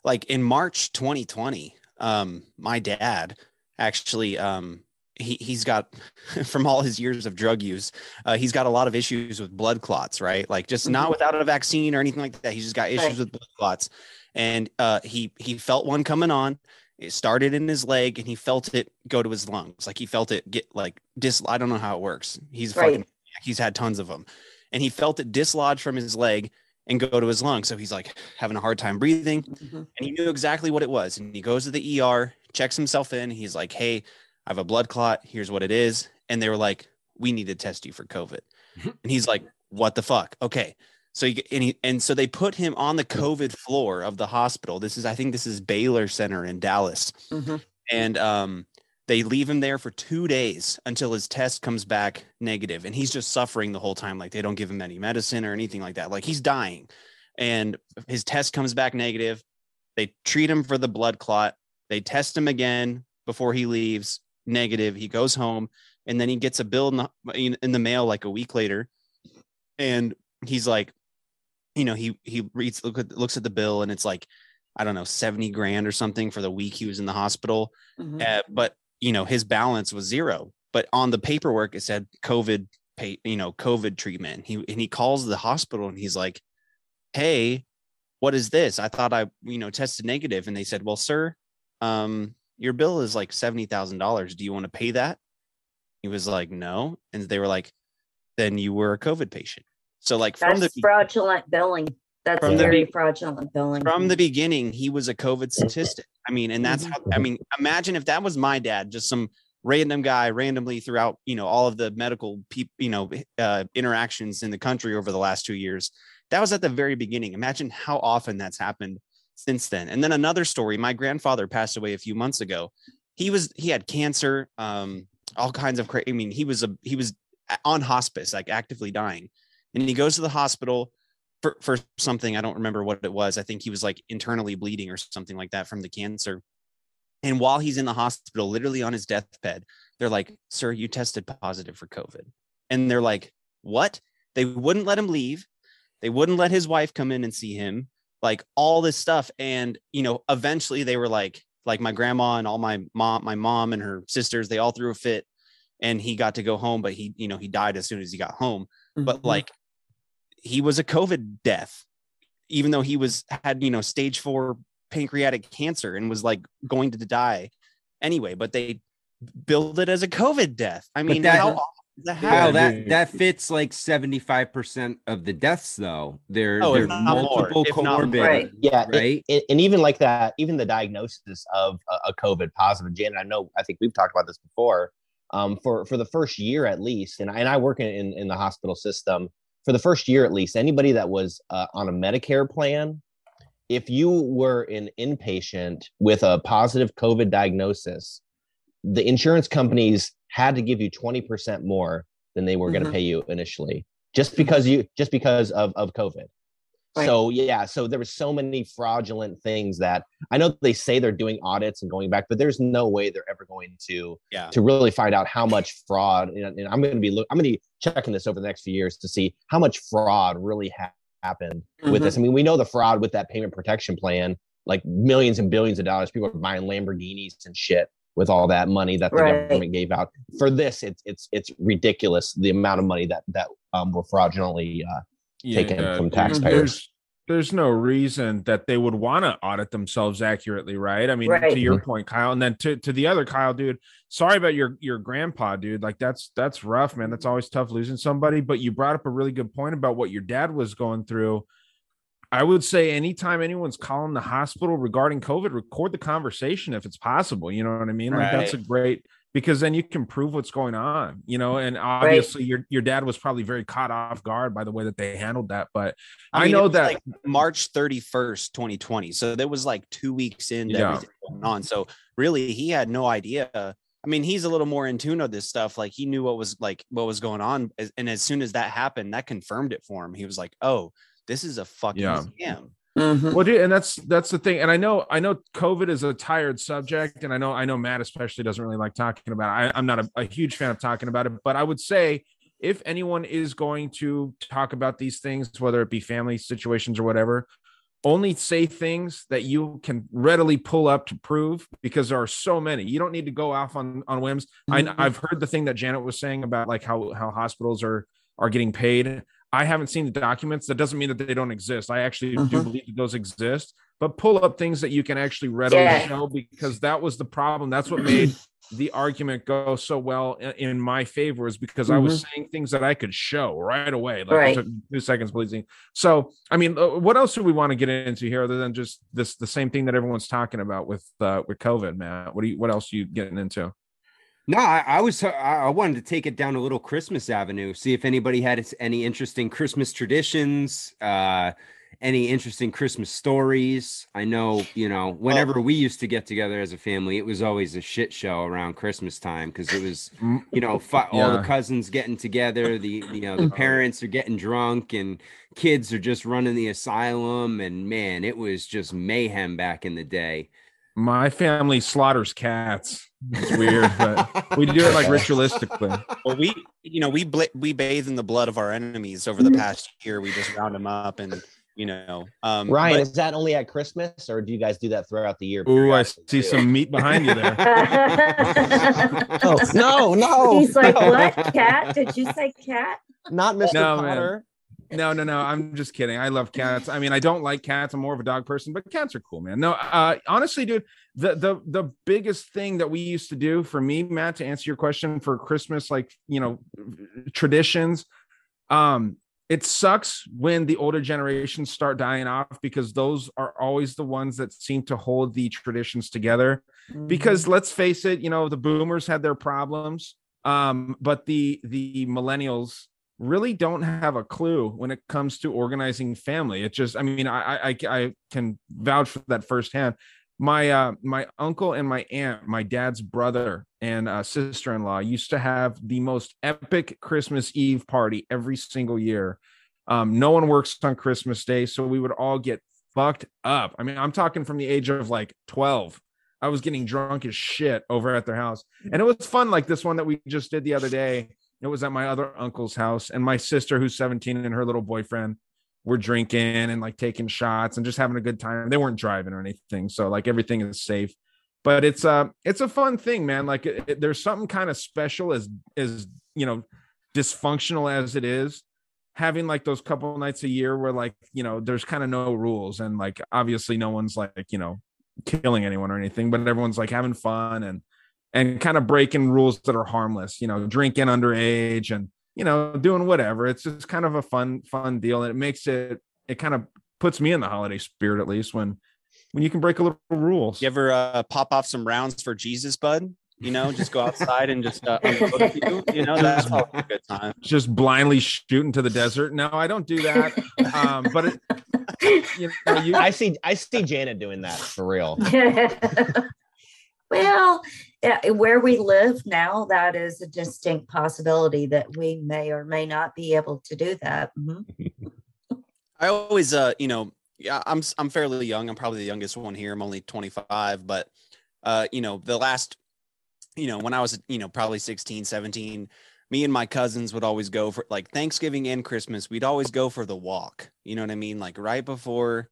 like in march 2020 um my dad actually um he, he's got from all his years of drug use uh, he's got a lot of issues with blood clots right? Like just not Mhm. without a vaccine or anything like that. He's just got issues Right. with blood clots. And uh, he he felt one coming on. It started in his leg and he felt it go to his lungs. Like he felt it get like dis i don't know how it works. He's Right. fucking he's had tons of them and he felt it dislodge from his leg and go to his lung so he's like having a hard time breathing Mhm. and he knew exactly what it was. And he goes to the ER, checks himself in. He's like, "Hey, I have a blood clot. Here's what it is." And they were like, "We need to test you for COVID." and he's like, "What the fuck?" Okay. So he, and he and so they put him on the COVID floor of the hospital. This is I think this is Baylor Center in Dallas, Mhm. and um, they leave him there for two days until his test comes back negative, and he's just suffering the whole time. Like they don't give him any medicine or anything like that. Like he's dying, and his test comes back negative. They treat him for the blood clot. They test him again before he leaves, negative. He goes home, and then he gets a bill in the, in, in the mail like a week later, and he's like, you know, he he reads look at, looks at the bill, and it's like, I don't know, seventy grand or something for the week he was in the hospital. Mhm. Uh, but you know, his balance was zero. But on the paperwork, it said COVID pay, you know, COVID treatment. He and he calls the hospital and he's like, Hey, what is this? I thought I, you know, tested negative. And they said, Well, sir, um, your bill is like seventy thousand dollars. Do you want to pay that? He was like, No. And they were like, Then you were a COVID patient. So like from That's the fraudulent billing. That's From the very be- fraudulent billing. from the beginning he was a covid statistic i mean and that's how i mean imagine if that was my dad just some random guy randomly throughout you know all of the medical people you know uh, interactions in the country over the last two years. That was at the very beginning. Imagine how often that's happened since then. And then another story my grandfather passed away a few months ago. He was he had cancer um all kinds of cra- i mean he was a he was on hospice like actively dying. And he goes to the hospital for, for something i don't remember what it was i think he was like internally bleeding or something like that from the cancer. And while he's in the hospital literally on his deathbed they're like sir you tested positive for covid. And they're like what? They wouldn't let him leave. They wouldn't let his wife come in and see him like all this stuff. And you know eventually they were like like my grandma and all my mom my mom and her sisters they all threw a fit and he got to go home but he you know he died as soon as he got home. But Mhm. like he was a covid death even though he was had you know stage 4 pancreatic cancer and was like going to die anyway but they billed it as a covid death i mean that- how often does that Wow, that that fits like seventy five percent of the deaths, though. There, Oh, if there's multiple if comorbid. Right. Yeah, it- right? it- and even like that, even the diagnosis of a, a COVID positive, Janet, I know, I think we've talked about this before. Um, for for the first year at least, and I, and I work in, in in the hospital system. For the first year at least, anybody that was uh, on a Medicare plan, if you were an inpatient with a positive COVID diagnosis, the insurance companies had to give you twenty percent more than they were going to pay you initially, just because you just because of of COVID. Right. So yeah, so there was so many fraudulent things that I know they say they're doing audits and going back, but there's no way they're ever going to yeah to really find out how much fraud. And, and I'm going to be look, I'm going to be checking this over the next few years to see how much fraud really ha- happened with this. I mean, we know the fraud with that payment protection plan, like millions and billions of dollars. People are buying Lamborghinis and shit with all that money that the Right. government gave out. For this, it's it's it's ridiculous the amount of money that that um, were fraudulently uh, taken from taxpayers. There's, there's no reason that they would want to audit themselves accurately, right? I mean, Right. to your mm-hmm. point, Kyle, and then to, to the other Kyle, dude. Sorry about your your grandpa, dude. Like that's that's rough, man. That's always tough losing somebody. But you brought up a really good point about what your dad was going through. I would say anytime anyone's calling the hospital regarding COVID, record the conversation if it's possible. You know what I mean? Like that's a great because then you can prove what's going on, you know. Mm, and obviously, your your dad was probably very caught off guard by the way that they handled that. But I, mean, it know that like March 31st, 2020. So that was like two weeks into Yeah. going on. So really, he had no idea I mean, he's a little more in tune of this stuff. Like he knew what was like what was going on, and as soon as that happened, that confirmed it for him. He was like, "Oh, this is a fucking Yeah. scam." Mhm. Well, dude, and that's that's the thing. And I know I know COVID is a tired subject, and I know I know Matt especially doesn't really like talking about it. I, I'm not a, a huge fan of talking about it, but I would say if anyone is going to talk about these things, whether it be family situations or whatever, only say things that you can readily pull up to prove because there are so many. You don't need to go off on on whims. Mhm. I, I've heard the thing that Janet was saying about like how how hospitals are are getting paid. I haven't seen the documents. That doesn't mean that they don't exist. I actually do Mhm. believe that those exist, but pull up things that you can actually readily Yeah. show because that was the problem. That's what made the argument go so well in my favor is because I was saying things that I could show right away. Like Mm-hmm. Right. it took two seconds, pleasing. So, I mean, uh, what else do we want to get into here other than just this the same thing that everyone's talking about with uh, with COVID, Matt? What do you what else are you getting into? No, I, I was I I wanted to take it down a little Christmas avenue, see if anybody had any interesting Christmas traditions, uh, any interesting Christmas stories. I know, you know, whenever we used to get together as a family, it was always a shit show around Christmas time because it was, Mm, you know, fi- all the cousins getting together, the you know, the parents are getting drunk and kids are just running the asylum, and man, it was just mayhem back in the day. My family slaughters cats. It's weird, but we do it like ritualistically. Well, we, you know, we bla- we bathe in the blood of our enemies over the past year. We just round them up, and you know, um, Ryan, but- is that only at Christmas, or do you guys do that throughout the year? Ooh, I see too? some meat behind you there. Oh, no, no. He's like, what? Cat? Did you say cat? Not Mr. No, man. No, no, no. I'm just kidding. I love cats. I mean, I don't like cats. I'm more of a dog person, but cats are cool, man. No, uh, honestly, dude, the the the biggest thing that we used to do for me, Matt, to answer your question for Christmas, like you know, traditions. Um, it sucks when the older generations start dying off because those are always the ones that seem to hold the traditions together because let's face it you know the boomers had their problems um but the the millennials really don't have a clue when it comes to organizing family. It just i mean i i i can vouch for that firsthand. My uh my uncle and my aunt my dad's brother and uh, sister-in-law used to have the most epic christmas eve party every single year. Um no one works on christmas day so we would all get fucked up. I mean i'm talking from the age of like 12 I was getting drunk as shit over at their house. And it was fun, like this one that we just did the other day. It was at my other uncle's house, and my sister, who's 17, and her little boyfriend were drinking and like taking shots and just having a good time. They weren't driving or anything. So like everything is safe. But it's uh it's a fun thing, man. Like it, it- there's something kind of special as as you know, dysfunctional as it is having like those couple nights a year where like you know there's kind of no rules and like obviously no one's like you know killing anyone or anything, but everyone's like having fun and and kind of breaking rules that are harmless, you know, drinking underage and you know, doing whatever. It's just kind of a fun, fun deal. And it makes it it kind of puts me in the holiday spirit at least when when you can break a little rules. You ever uh, pop off some rounds for Jesus, bud? You know, just go outside and just uh, unload a you know, that's always a good time. Just blindly shoot into the desert. No, I don't do that. um, but it, you know, you, I see I see Janet doing that for real. well, yeah, where we live now, that is a distinct possibility that we may or may not be able to do that. Mhm. I always, uh, you know, yeah, I'm I'm fairly young. I'm probably the youngest one here. I'm only 25, but uh, you know, the last, you know, when I was, you know, probably 16, 17, me and my cousins would always go for like Thanksgiving and Christmas. We'd always go for the walk. You know what I mean? Like right before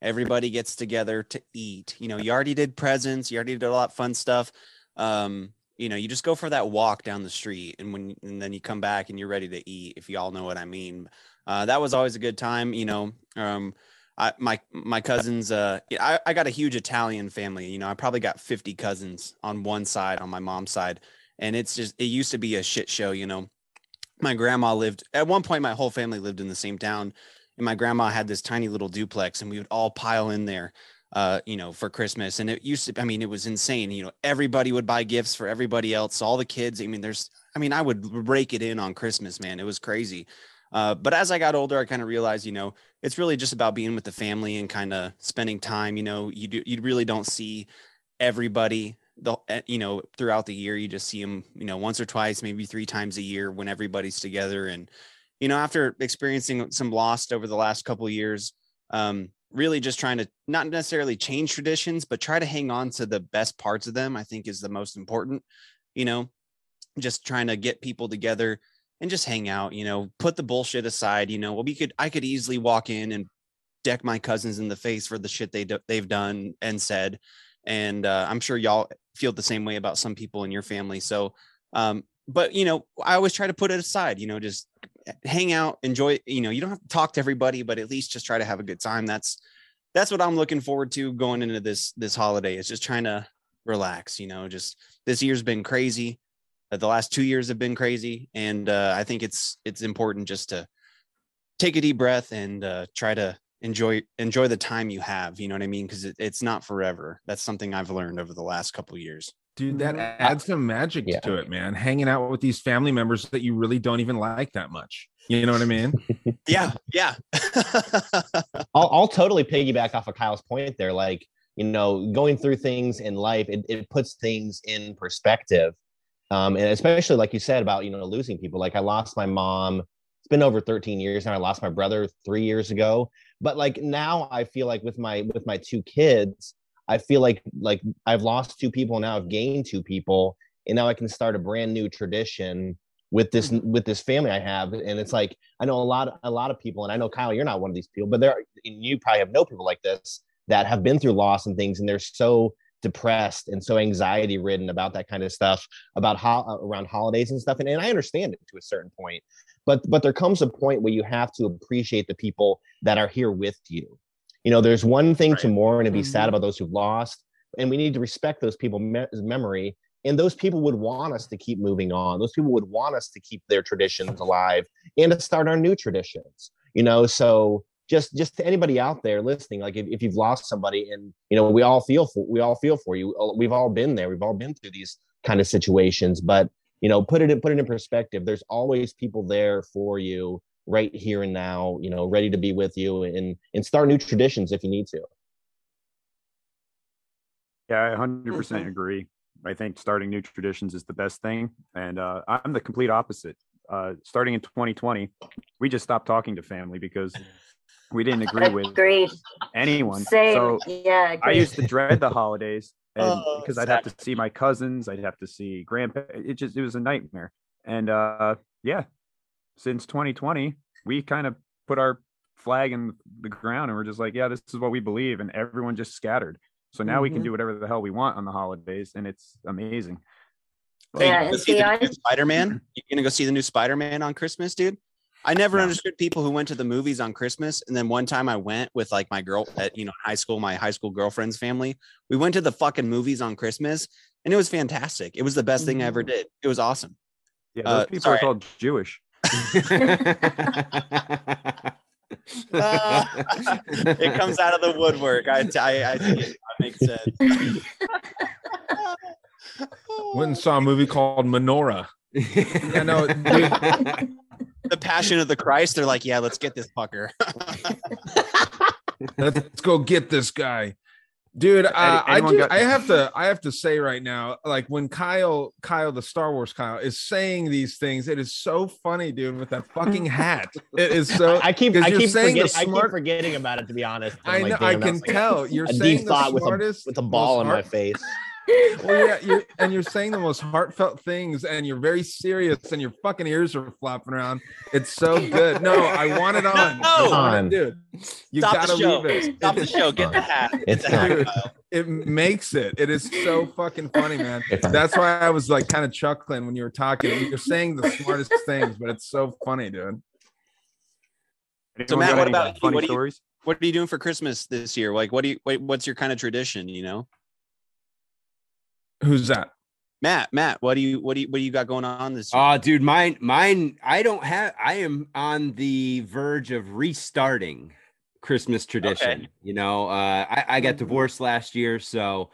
everybody gets together to eat. You know, you already did presents. You already did a lot of fun stuff. Um, you know, you just go for that walk down the street, and when and then you come back and you're ready to eat. If you all know what I mean. Uh, that was always a good time. You know, um, I my my cousins. Uh, I I got a huge Italian family. You know, I probably got 50 cousins on one side on my mom's side, and it's just it used to be a shit show. You know, my grandma lived at one point. My whole family lived in the same town, and my grandma had this tiny little duplex, and we would all pile in there. Uh, you know, for Christmas, and it used to. I mean, it was insane. You know, everybody would buy gifts for everybody else. All the kids. I mean, there's. I mean, I would rake it in on Christmas, man. It was crazy. Uh, but as I got older, I kind of realized, you know, it's really just about being with the family and kind of spending time. You know, you do, you really don't see everybody the eh, you know throughout the year you just see them you know once or twice maybe three times a year when everybody's together and you know after experiencing some lost over the last couple years um really just trying to not necessarily change traditions but try to hang on to the best parts of them i think is the most important you know? Just trying to get people together and just hang out you know? Put the bullshit aside you know? Well we could i could easily walk in and deck my cousins in the face for the shit they do, they've done and said and uh, i'm sure y'all feel the same way about some people in your family so um but you know i always try to put it aside you know just hang out enjoy you know you don't have to talk to everybody but at least just try to have a good time. That's that's what i'm looking forward to going into this this holiday is just trying to relax you know just this year's been crazy. Uh, the last two years have been crazy and uh, i think it's it's important just to take a deep breath and uh, try to enjoy enjoy the time you have you know what i mean? Because it, it's not forever. That's something i've learned over the last couple years Dude, that adds some magic Yeah. to it, man. Hanging out with these family members that you really don't even like that much. You know what I mean? yeah yeah I'll, I'll totally piggyback off of Kyle's point there. Like, you know, going through things in life, it, it puts things in perspective. Um, and especially like you said about, you know, losing people. Like I lost my mom. It's been over 13 years now. I lost my brother three years ago. But like now I feel like with my with my two kids, I feel like like I've lost two people now I've gained two people. And now I can start a brand new tradition with this mm-hmm. with this family I have. And it's like I know a lot a lot of people, and I know Kyle, you're not one of these people, but there are, and you probably have no people like this that have been through loss and things, and they're so depressed and so anxiety ridden about that kind of stuff about how uh, around holidays and stuff and, and i understand it to a certain point but but there comes a point where you have to appreciate the people that are here with you you know there's one thing to mourn and be sad mm-hmm. about those who've lost and we need to respect those people's me- memory and those people would want us to keep moving on. Those people would want us to keep their traditions alive and to start our new traditions you know? So just just to anybody out there listening like if, if you've lost somebody and you know we all feel for we all feel for you. We've all been there. We've all been through these kind of situations but you know put it in put it in perspective. There's always people there for you right here and now you know ready to be with you and and start new traditions if you need to Yeah, I 100% Mm-hmm. agree. I think starting new traditions is the best thing. And uh, I'm the complete opposite. Uh, starting in 2020, we just stopped talking to family because we didn't agree with Agreed. anyone. Same. So yeah. I used to dread the holidays and Oh, because I'd have to see my cousins, I'd have to see grandpa. It just it was a nightmare. And uh, yeah, since 2020, we kind of put our flag in the ground and we're just like, yeah, this is what we believe, and everyone just scattered. So now we can Mhm. do whatever the hell we want on the holidays, and it's amazing. Hey, Yeah, you see see, the I- new Spider-Man? You're gonna go see the new Spider-Man on Christmas, dude? I never No. understood people who went to the movies on Christmas. And then one time I went with like my girl at you know high school, my high school girlfriend's family. We went to the fucking movies on Christmas and it was fantastic. It was the best thing I ever did. It was awesome. Yeah, those Uh, people sorry. are called Jewish. Uh, it comes out of the woodwork. I I, I think it makes sense. Went and saw a movie called Menorah. Yeah, no, dude, the passion of the Christ. They're like, yeah, let's get this fucker. let's go get this guy dude uh, I, do, got- I have to i have to say right now like when kyle kyle the star wars kyle is saying these things it is so funny dude with that fucking hat. It is so i keep i keep saying the forgetting, i keep forgetting about it to be honest i I'm know like, i can was like tell. You're saying the thought with a, smartest with a ball in my face well, yeah, you're, and you're saying the most heartfelt things, and you're very serious, and your fucking ears are flopping around. It's so good. No, I want it on. No. want On. dude. You Stop gotta leave it. Stop the show. Get the hat. It's the hat, It makes it. It is so fucking funny, man. That's why I was like kind of chuckling when you were talking. You're saying the smartest things, but it's so funny, dude. So Matt, what any about you? funny What do you- What are you doing for Christmas this year? Like, what do you? Wait, what's your kind of tradition? You know, Who's that? Matt. Matt, what do you? What do you? What do you got going on this? year? Oh, dude, mine, mine. I don't have. I am on the verge of restarting Christmas tradition. You know, uh, I, I got divorced last year, so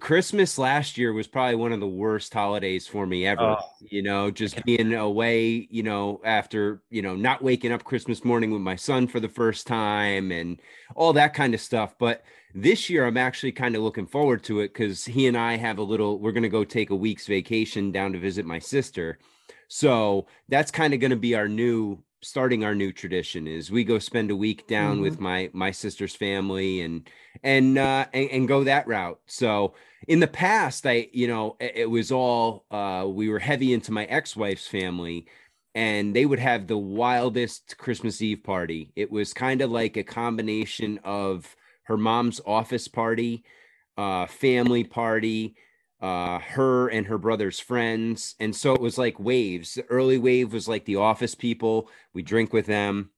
Christmas last year was probably one of the worst holidays for me ever. Oh. You know, just being away. You know, after you know not waking up Christmas morning with my son for the first time and all that kind of stuff. But this year I'm actually kind of looking forward to it because he and I have a little. We're gonna go take a week's vacation down to visit my sister, so that's kind of gonna be our new starting our new tradition is we go spend a week down with my my sister's family and and uh and, and go that route. So in the past i you know it, it was all uh we were heavy into my ex-wife's family and they would have the wildest christmas eve party. It was kind of like a combination of her mom's office party uh family party uh her and her brother's friends. And so it was like waves. The early wave was like the office people we drink with them.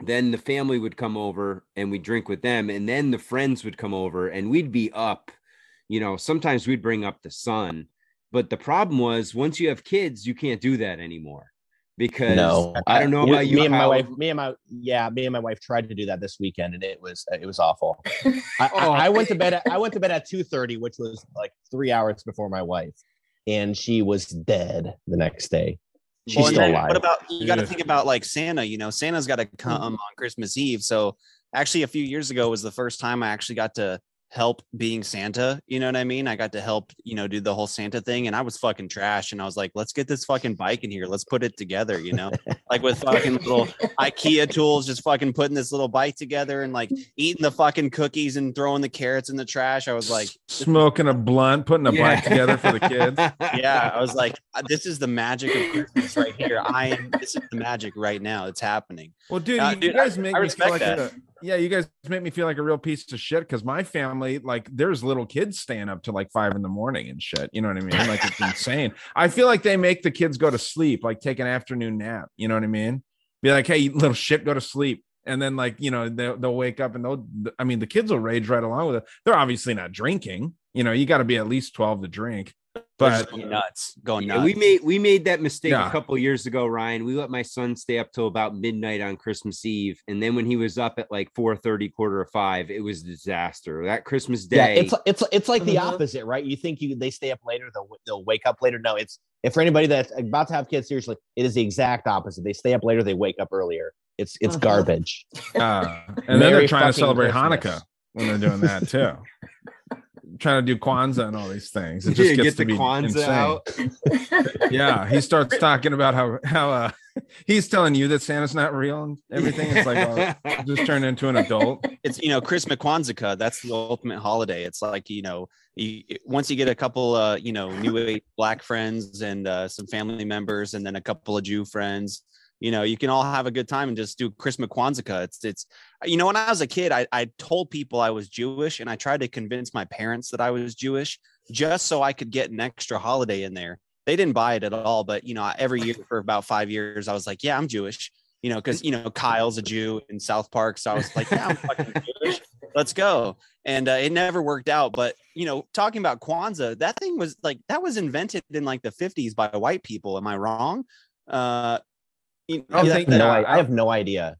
Then the family would come over and we drink with them and then the friends would come over and we'd be up. You know sometimes we'd bring up the sun. But the problem was once you have kids you can't do that anymore because no, i don't know about you Me and my how- wife, me and my yeah, me and my wife tried to do that this weekend, and it was it was awful. I, I, Oh. I went to bed. At, I went to bed at two thirty, which was like three hours before my wife, and she was dead the next day. She's Well, still then alive. What about you got to think about like Santa? You know, Santa's got to mm-hmm. come on Christmas Eve. So actually, a few years ago was the first time I actually got to help being Santa. You know what I mean? I got to help, you know, do the whole Santa thing, and I was fucking trash. And I was like, let's get this fucking bike in here. Let's put it together. You know, like with fucking little IKEA tools, just fucking putting this little bike together and like eating the fucking cookies and throwing the carrots in the trash. I was like, Smoking a blunt, putting a Yeah. bike together for the kids. yeah, I was like, uh, this is the magic of Christmas right here. I am. This is the magic right now. It's happening. Well, dude, Uh, you, dude, you guys I- make I me feel respect like that. a, yeah, you guys make me feel like a real piece of shit because my family, like, there's little kids staying up to like five in the morning and shit. You know what I mean? Like, it's insane. I feel like they make the kids go to sleep, like take an afternoon nap. You know what I mean? Be like, hey, little shit, go to sleep. And then, like, you know, they'll, they'll wake up and they'll, I mean, the kids will rage right along with it. They're obviously not drinking. You know, you got to be at least 12 to drink. They're But just going nuts, going Yeah, nuts. we made we made that mistake Yeah. a couple years ago, Ryan. We let my son stay up till about midnight on Christmas Eve, and then when he was up at like four thirty, quarter of five, it was a disaster. That Christmas yeah, day, it's it's it's like the Mhm. opposite, right? You think you they stay up later, they'll they'll wake up later. No, it's if for anybody that's about to have kids, seriously, it is the exact opposite. They stay up later, they wake up earlier. It's it's Mhm. garbage. Uh, and then they're trying to celebrate Christmas. Hanukkah when they're doing that too. trying to do Kwanzaa and all these things. It Yeah, just gets get to the be Kwanzaa insane. out. Yeah, he starts talking about how how uh, he's telling you that Santa's not real and everything. It's like oh, just turned into an adult. it's you know Christmas Kwanzaa. That's the ultimate holiday. It's like you know, you, once you get a couple, uh, you know, new age black friends and uh, some family members, and then a couple of Jew friends. You know, you can all have a good time and just do Christmas Kwanzaa. It's it's you know, when I was a kid, I, I told people I was Jewish, and I tried to convince my parents that I was Jewish just so I could get an extra holiday in there. They didn't buy it at all, but you know, every year for about five years, I was like, "Yeah, I'm Jewish." You know, because you know Kyle's a Jew in South Park, so I was like, "Yeah, I'm fucking Jewish. Let's go." And uh, it never worked out. But you know, talking about Kwanzaa, that thing was like that was invented in like the 50s by white people. Am I wrong? Uh, you- I don't yeah, No, I, I have no idea.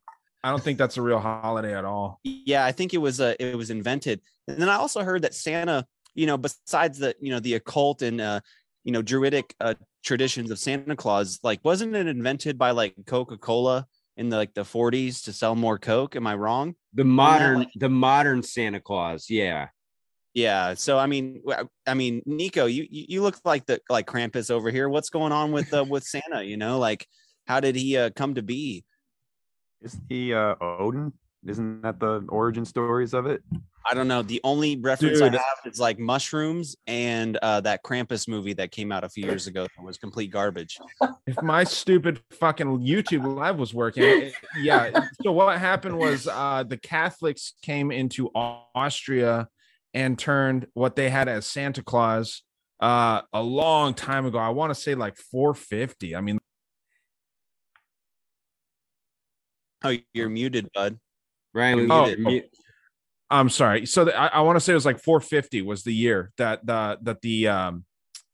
I don't think that's a real holiday at all. yeah i think it was uh, it was invented. And then i also heard that santa you know besides the you know the occult and uh you know druidic uh traditions of santa claus like wasn't it invented by like coca-cola in the like the 40s to sell more coke? Am i wrong? The modern the modern Santa Claus. Yeah, yeah so i mean I mean nico you you you look like the like krampus over here. What's going on with uh with santa you know? Like how did he uh come to be Is he uh Odin? Isn't that the origin stories of it? I don't know. The only reference I have is like mushrooms and uh, that Krampus movie that came out a few years ago that was complete garbage. If my stupid fucking YouTube live was working, it- yeah. So what happened was uh, the Catholics came into Austria and turned what they had as Santa Claus uh, a long time ago. I want to say like 450. I mean, Oh, you're muted, bud. Ryan. We Oh. muted- mute- I'm sorry. So the, I, I want to say it was like 450 was the year that the that the um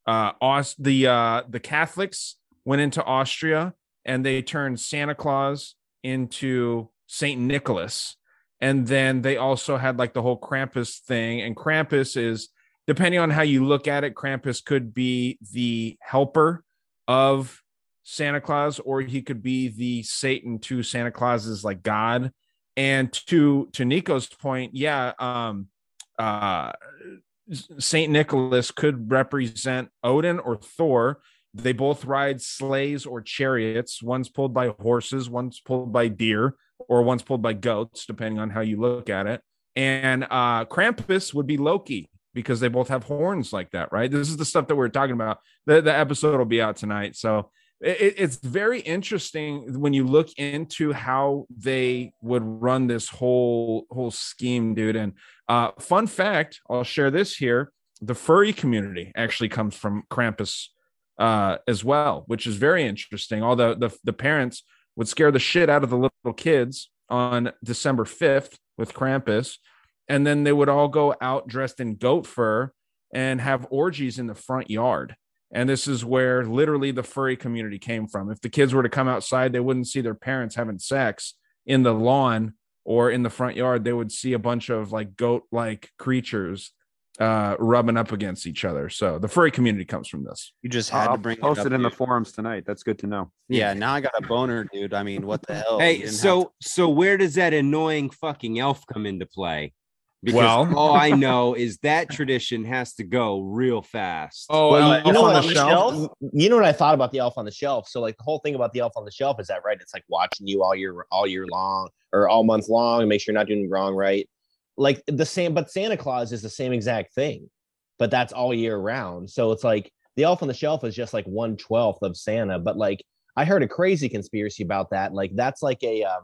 uh Aus- the uh the Catholics went into Austria and they turned Santa Claus into Saint Nicholas. And then they also had like the whole Krampus thing. And Krampus is depending on how you look at it, Krampus could be the helper of Santa Claus, or he could be the Satan to Santa Claus's like God. And to to Nico's point, yeah, um, uh, Saint Nicholas could represent Odin or Thor. They both ride sleighs or chariots. One's pulled by horses, one's pulled by deer, or one's pulled by goats, depending on how you look at it. And uh, Krampus would be Loki because they both have horns like that, right? This is the stuff that we're talking about. The, the episode will be out tonight. So it, it's very interesting when you look into how they would run this whole whole scheme, dude. And uh, fun fact, I'll share this here: the furry community actually comes from Krampus uh, as well, which is very interesting. All the, the the parents would scare the shit out of the little kids on December fifth with Krampus, and then they would all go out dressed in goat fur and have orgies in the front yard and this is where literally the furry community came from. If the kids were to come outside, they wouldn't see their parents having sex in the lawn or in the front yard. They would see a bunch of like goat like creatures uh rubbing up against each other. So the furry community comes from this. You just had I'll to bring post it, it, up, in the forums tonight. That's good to know. Yeah, now I got a boner, dude. I mean, what the hell? Hey, didn't have so so where does that annoying fucking elf come into play? Because Well- all I know is that tradition has to go real fast. Oh, Well, Elf you, know on what, the on shelf? You know what I thought about the elf on the shelf. So like the whole thing about the elf on the shelf is that right? It's like watching you all year all year long or all month long and make sure you're not doing wrong right. Like the same, but Santa Claus is the same exact thing, but that's all year round. So it's like the elf on the shelf is just like one twelfth of Santa. But like I heard a crazy conspiracy about that. Like that's like a um,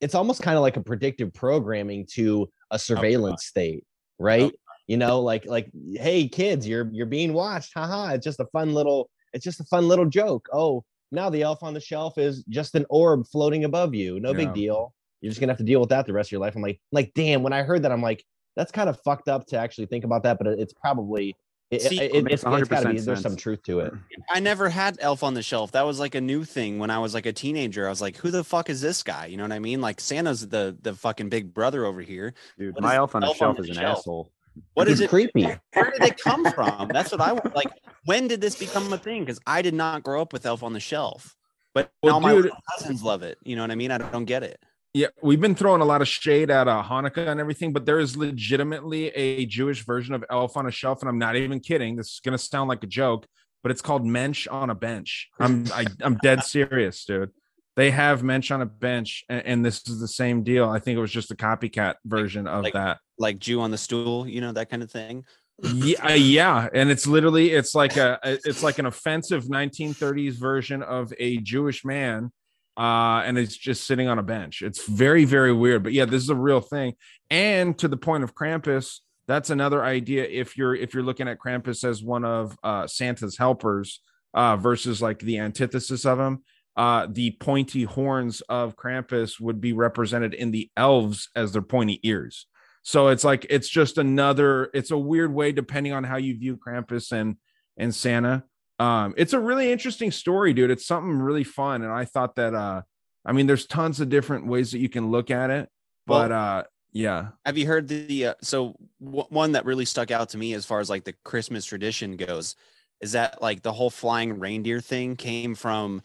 it's almost kind of like a predictive programming to a oh, surveillance state, right? Oh, you know, like like hey kids, you're you're being watched. Haha, it's just a fun little it's just a fun little joke. Oh, now the elf on the shelf is just an orb floating above you. No Yeah. big deal. You're just gonna have to deal with that the rest of your life. I'm like, like, damn, when I heard that, I'm like, that's kind of fucked up to actually think about that, but it's probably it, it, it it's, it's gotta be 100% there's some truth to it. I never had Elf on the Shelf. That was like a new thing when I was like a teenager. I was like, who the fuck is this guy? You know what I mean? Like Santa's the the fucking big brother over here. Dude, What my elf on the elf on shelf the is an shelf? asshole. What It's is it? creepy. Where did it come from? That's what I want. Like, when did this become a thing? Because I did not grow up with Elf on the Shelf, but Well, now my dude- little cousins love it. You know what I mean? I don't get it. Yeah, we've been throwing a lot of shade at uh, Hanukkah and everything, but there is legitimately a Jewish version of Elf on a Shelf, and I'm not even kidding. This is gonna sound like a joke, but it's called Mensch on a Bench. I'm I, I'm dead serious, dude. They have Mensch on a bench, and, and this is the same deal. I think it was just a copycat version of Like- that. Like Jew on the stool, you know that kind of thing. yeah, uh, yeah, and it's literally it's like a it's like an offensive 1930s version of a Jewish man, uh, and it's just sitting on a bench. It's very very weird, but yeah, this is a real thing. And to the point of Krampus, that's another idea. If you're if you're looking at Krampus as one of uh, Santa's helpers uh, versus like the antithesis of him. Uh, the pointy horns of Krampus would be represented in the elves as their pointy ears. So it's like it's just another. It's a weird way, depending on how you view Krampus and and Santa. Um, it's a really interesting story, dude. It's something really fun, and I thought that. Uh, I mean, there's tons of different ways that you can look at it, but uh, yeah, Have you heard the uh, so w- one that really stuck out to me as far as like the Christmas tradition goes is that like the whole flying reindeer thing came from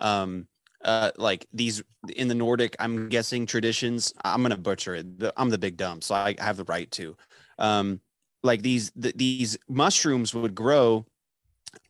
um uh like these in the Nordic I'm guessing traditions I'm going to butcher it the, I'm the big dumb so I have the right to um like these th- these mushrooms would grow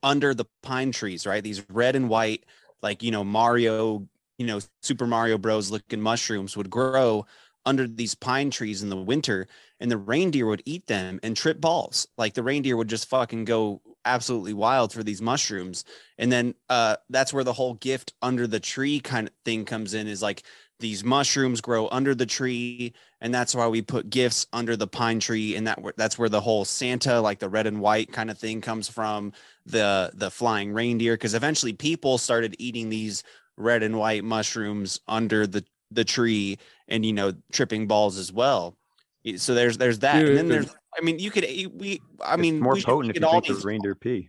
under the pine trees right? These red and white like you know Mario you know Super Mario Bros. looking mushrooms would grow under these pine trees in the winter and the reindeer would eat them and trip balls. Like the reindeer would just fucking go absolutely wild for these mushrooms. And then uh that's where the whole gift under the tree kind of thing comes in is like these mushrooms grow under the tree and that's why we put gifts under the pine tree and that that's where the whole santa like the red and white kind of thing comes from the the flying reindeer because eventually people started eating these red and white mushrooms under the the tree and you know tripping balls as well so there's there's that and then there's i mean you could we i mean more we potent if you at drink the reindeer pee.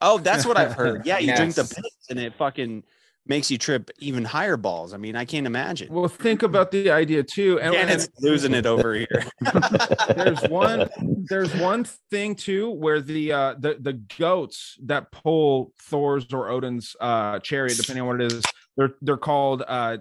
oh that's what i've heard yeah you drink the Yes. piss and it fucking makes you trip even higher balls i mean i can't imagine well, think about the idea too. And, it's losing it over here there's one there's one thing too where the uh the the goats that pull thor's or odin's uh chariot depending on what it is they're they're called uh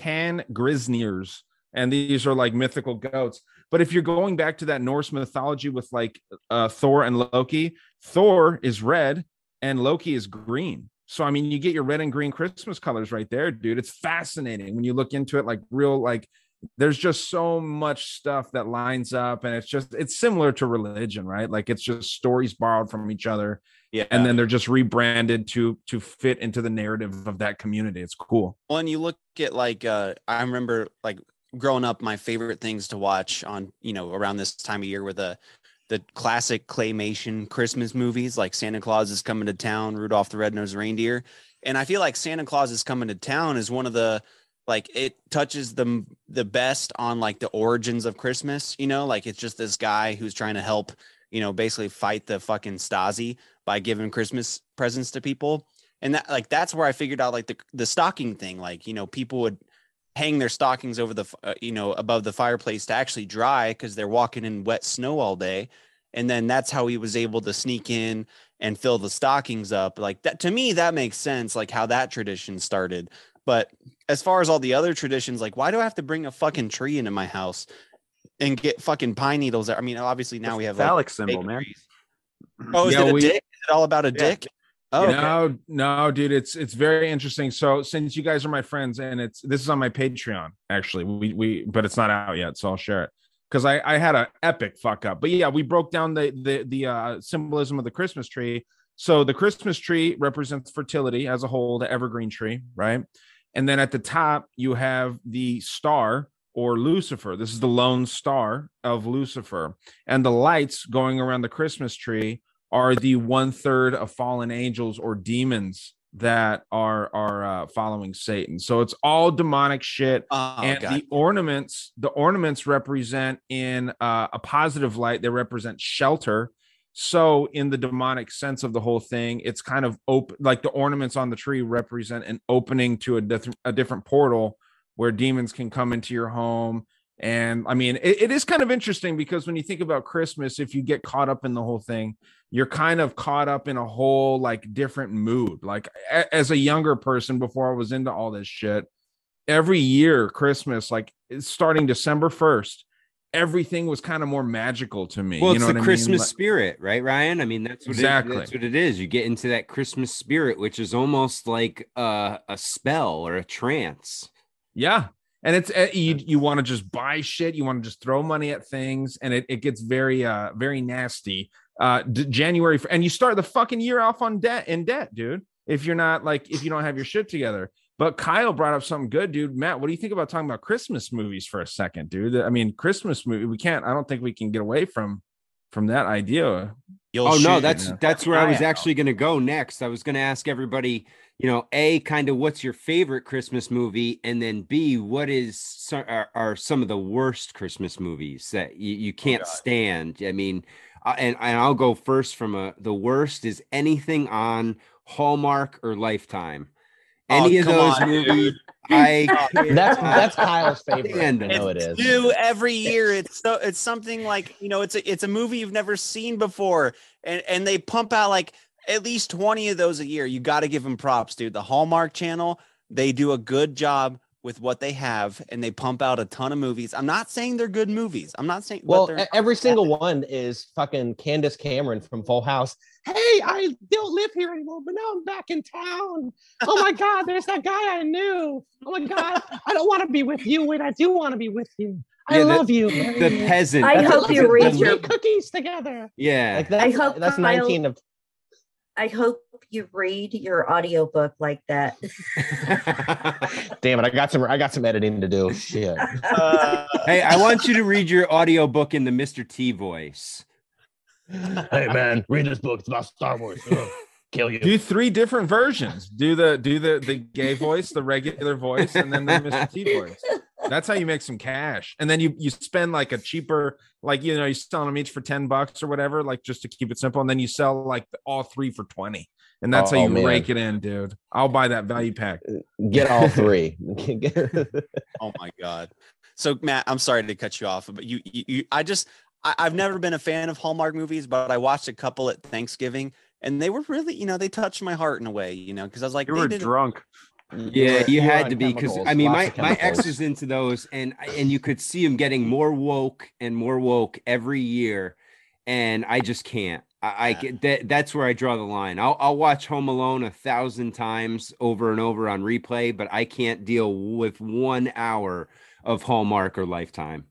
Tanngrisnirs and these are like mythical goats But if you're going back to that Norse mythology with like uh, Thor and Loki, Thor is red and Loki is green. So I mean, you get your red and green Christmas colors right there, dude. It's fascinating when you look into it, like real, like there's just so much stuff that lines up, and it's just it's similar to religion, right? Like it's just stories borrowed from each other, Yeah. and then they're just rebranded to to fit into the narrative of that community. It's cool. when you look at like uh i remember like growing up my favorite things to watch on you know around this time of year were the the classic claymation christmas movies like santa claus is coming to town rudolph the red-nosed reindeer. And i feel like santa claus is coming to town is one of the like it touches the the best on like the origins of christmas you know? Like it's just this guy who's trying to help you know basically fight the fucking stasi by giving christmas presents to people. And that like that's where I figured out like the the stocking thing. Like you know, people would hang their stockings over the uh, you know above the fireplace to actually dry because they're walking in wet snow all day, and then that's how he was able to sneak in and fill the stockings up. Like that to me, that makes sense. Like how that tradition started. But as far as all the other traditions, like why do I have to bring a fucking tree into my house and get fucking pine needles? I mean, obviously now we have phallic like, symbol, fake man. trees. Oh, is Yeah, it a we- dick? Is it all about a Yeah. dick? Oh, okay. No, no, dude, it's it's very interesting. So since you guys are my friends, and it's this is on my Patreon actually, we we but it's not out yet, so I'll share it because I I had an epic fuck up. But yeah, we broke down the the the uh, symbolism of the Christmas tree. So the Christmas tree represents fertility as a whole, the evergreen tree, right? And then at the top you have the star or Lucifer. This is the lone star of Lucifer, and the lights going around the Christmas tree are the one third of fallen angels or demons that are are uh, following Satan. So it's all demonic shit. Oh, and God. the ornaments, the ornaments represent in uh, a positive light. They represent shelter. So in the demonic sense of the whole thing, it's kind of open. Like the ornaments on the tree represent an opening to a, diff- a different portal where demons can come into your home. And I mean, it- it is kind of interesting because when you think about Christmas, if you get caught up in the whole thing, you're kind of caught up in a whole like different mood. Like a- as a younger person, before I was into all this shit, every year Christmas, like starting December 1st, everything was kind of more magical to me. Well, you it's know the what I mean? Christmas Like- spirit, right, Ryan? I mean, that's what Exactly. It, that's what it is. You get into that Christmas spirit, which is almost like uh, a spell or a trance. Yeah. And it's uh, you you want to just buy shit, you want to just throw money at things and it, it gets very uh very nasty. Uh d- January and you start the fucking year off on debt in debt, dude. If you're not like if you don't have your shit together. But Kyle brought up something good, dude. Matt, what do you think about talking about Christmas movies for a second, dude? I mean, Christmas movie, we can't I don't think we can get away from from that idea. You'll oh no, shoot, that's yeah. that's where I was I know. actually going to go next. I was going to ask everybody, you know, a kind of what's your favorite Christmas movie, and then b what is so- are, are some of the worst Christmas movies that you, you can't stand. I mean, uh, and and I'll go first from a the worst is anything on Hallmark or Lifetime. Oh, Any of those on, movies, I oh, That's that's Kyle's favorite. stand I them. know it is. new every year. It's so it's something like you know it's a it's a movie you've never seen before, and and they pump out like at least twenty of those a year. You got to give them props, dude. The Hallmark Channel they do a good job with what they have, and they pump out a ton of movies. I'm not saying they're good movies. I'm not saying Well, but every single one is fucking Candace Cameron from Full House. Hey, I don't live here anymore, but now I'm back in town. Oh my God, there's that guy I knew. Oh my God, I don't want to be with you when I do want to be with you. I Yeah, the- love you. The peasant. I that's hope you the- read your- cookies together. Yeah. Like that's, hope that's Kyle- 19 of I hope you read your audiobook like that. damn it. I got some I got some editing to do. Shit. uh, hey, I want you to read your audiobook in the Mr. T voice. hey man, read this book. It's about Star Wars. Ugh, Kill you. Do three different versions. Do the do the the gay voice, the regular voice, and then the Mr. T voice. That's how you make some cash. And then you you spend like a cheaper, like you know, you're selling them each for 10 bucks or whatever, like just to keep it simple. And then you sell like all three for 20. And that's Oh, how you man. rake it in, dude. I'll buy that value pack. Uh, get all three. oh my god. So Matt, I'm sorry to cut you off, but you you, you I just I, I've never been a fan of Hallmark movies, but I watched a couple at Thanksgiving, and they were really you know they touched my heart in a way, you know, because I was like You they were did- drunk. Mm. Yeah, you You're had to be because I mean, my my ex chemicals. was into those, and and you could see him getting more woke and more woke every year, and I just can't. I, I get that. That's where I draw the line. I'll I'll watch Home Alone a thousand times over and over on replay, but I can't deal with one hour of Hallmark or Lifetime.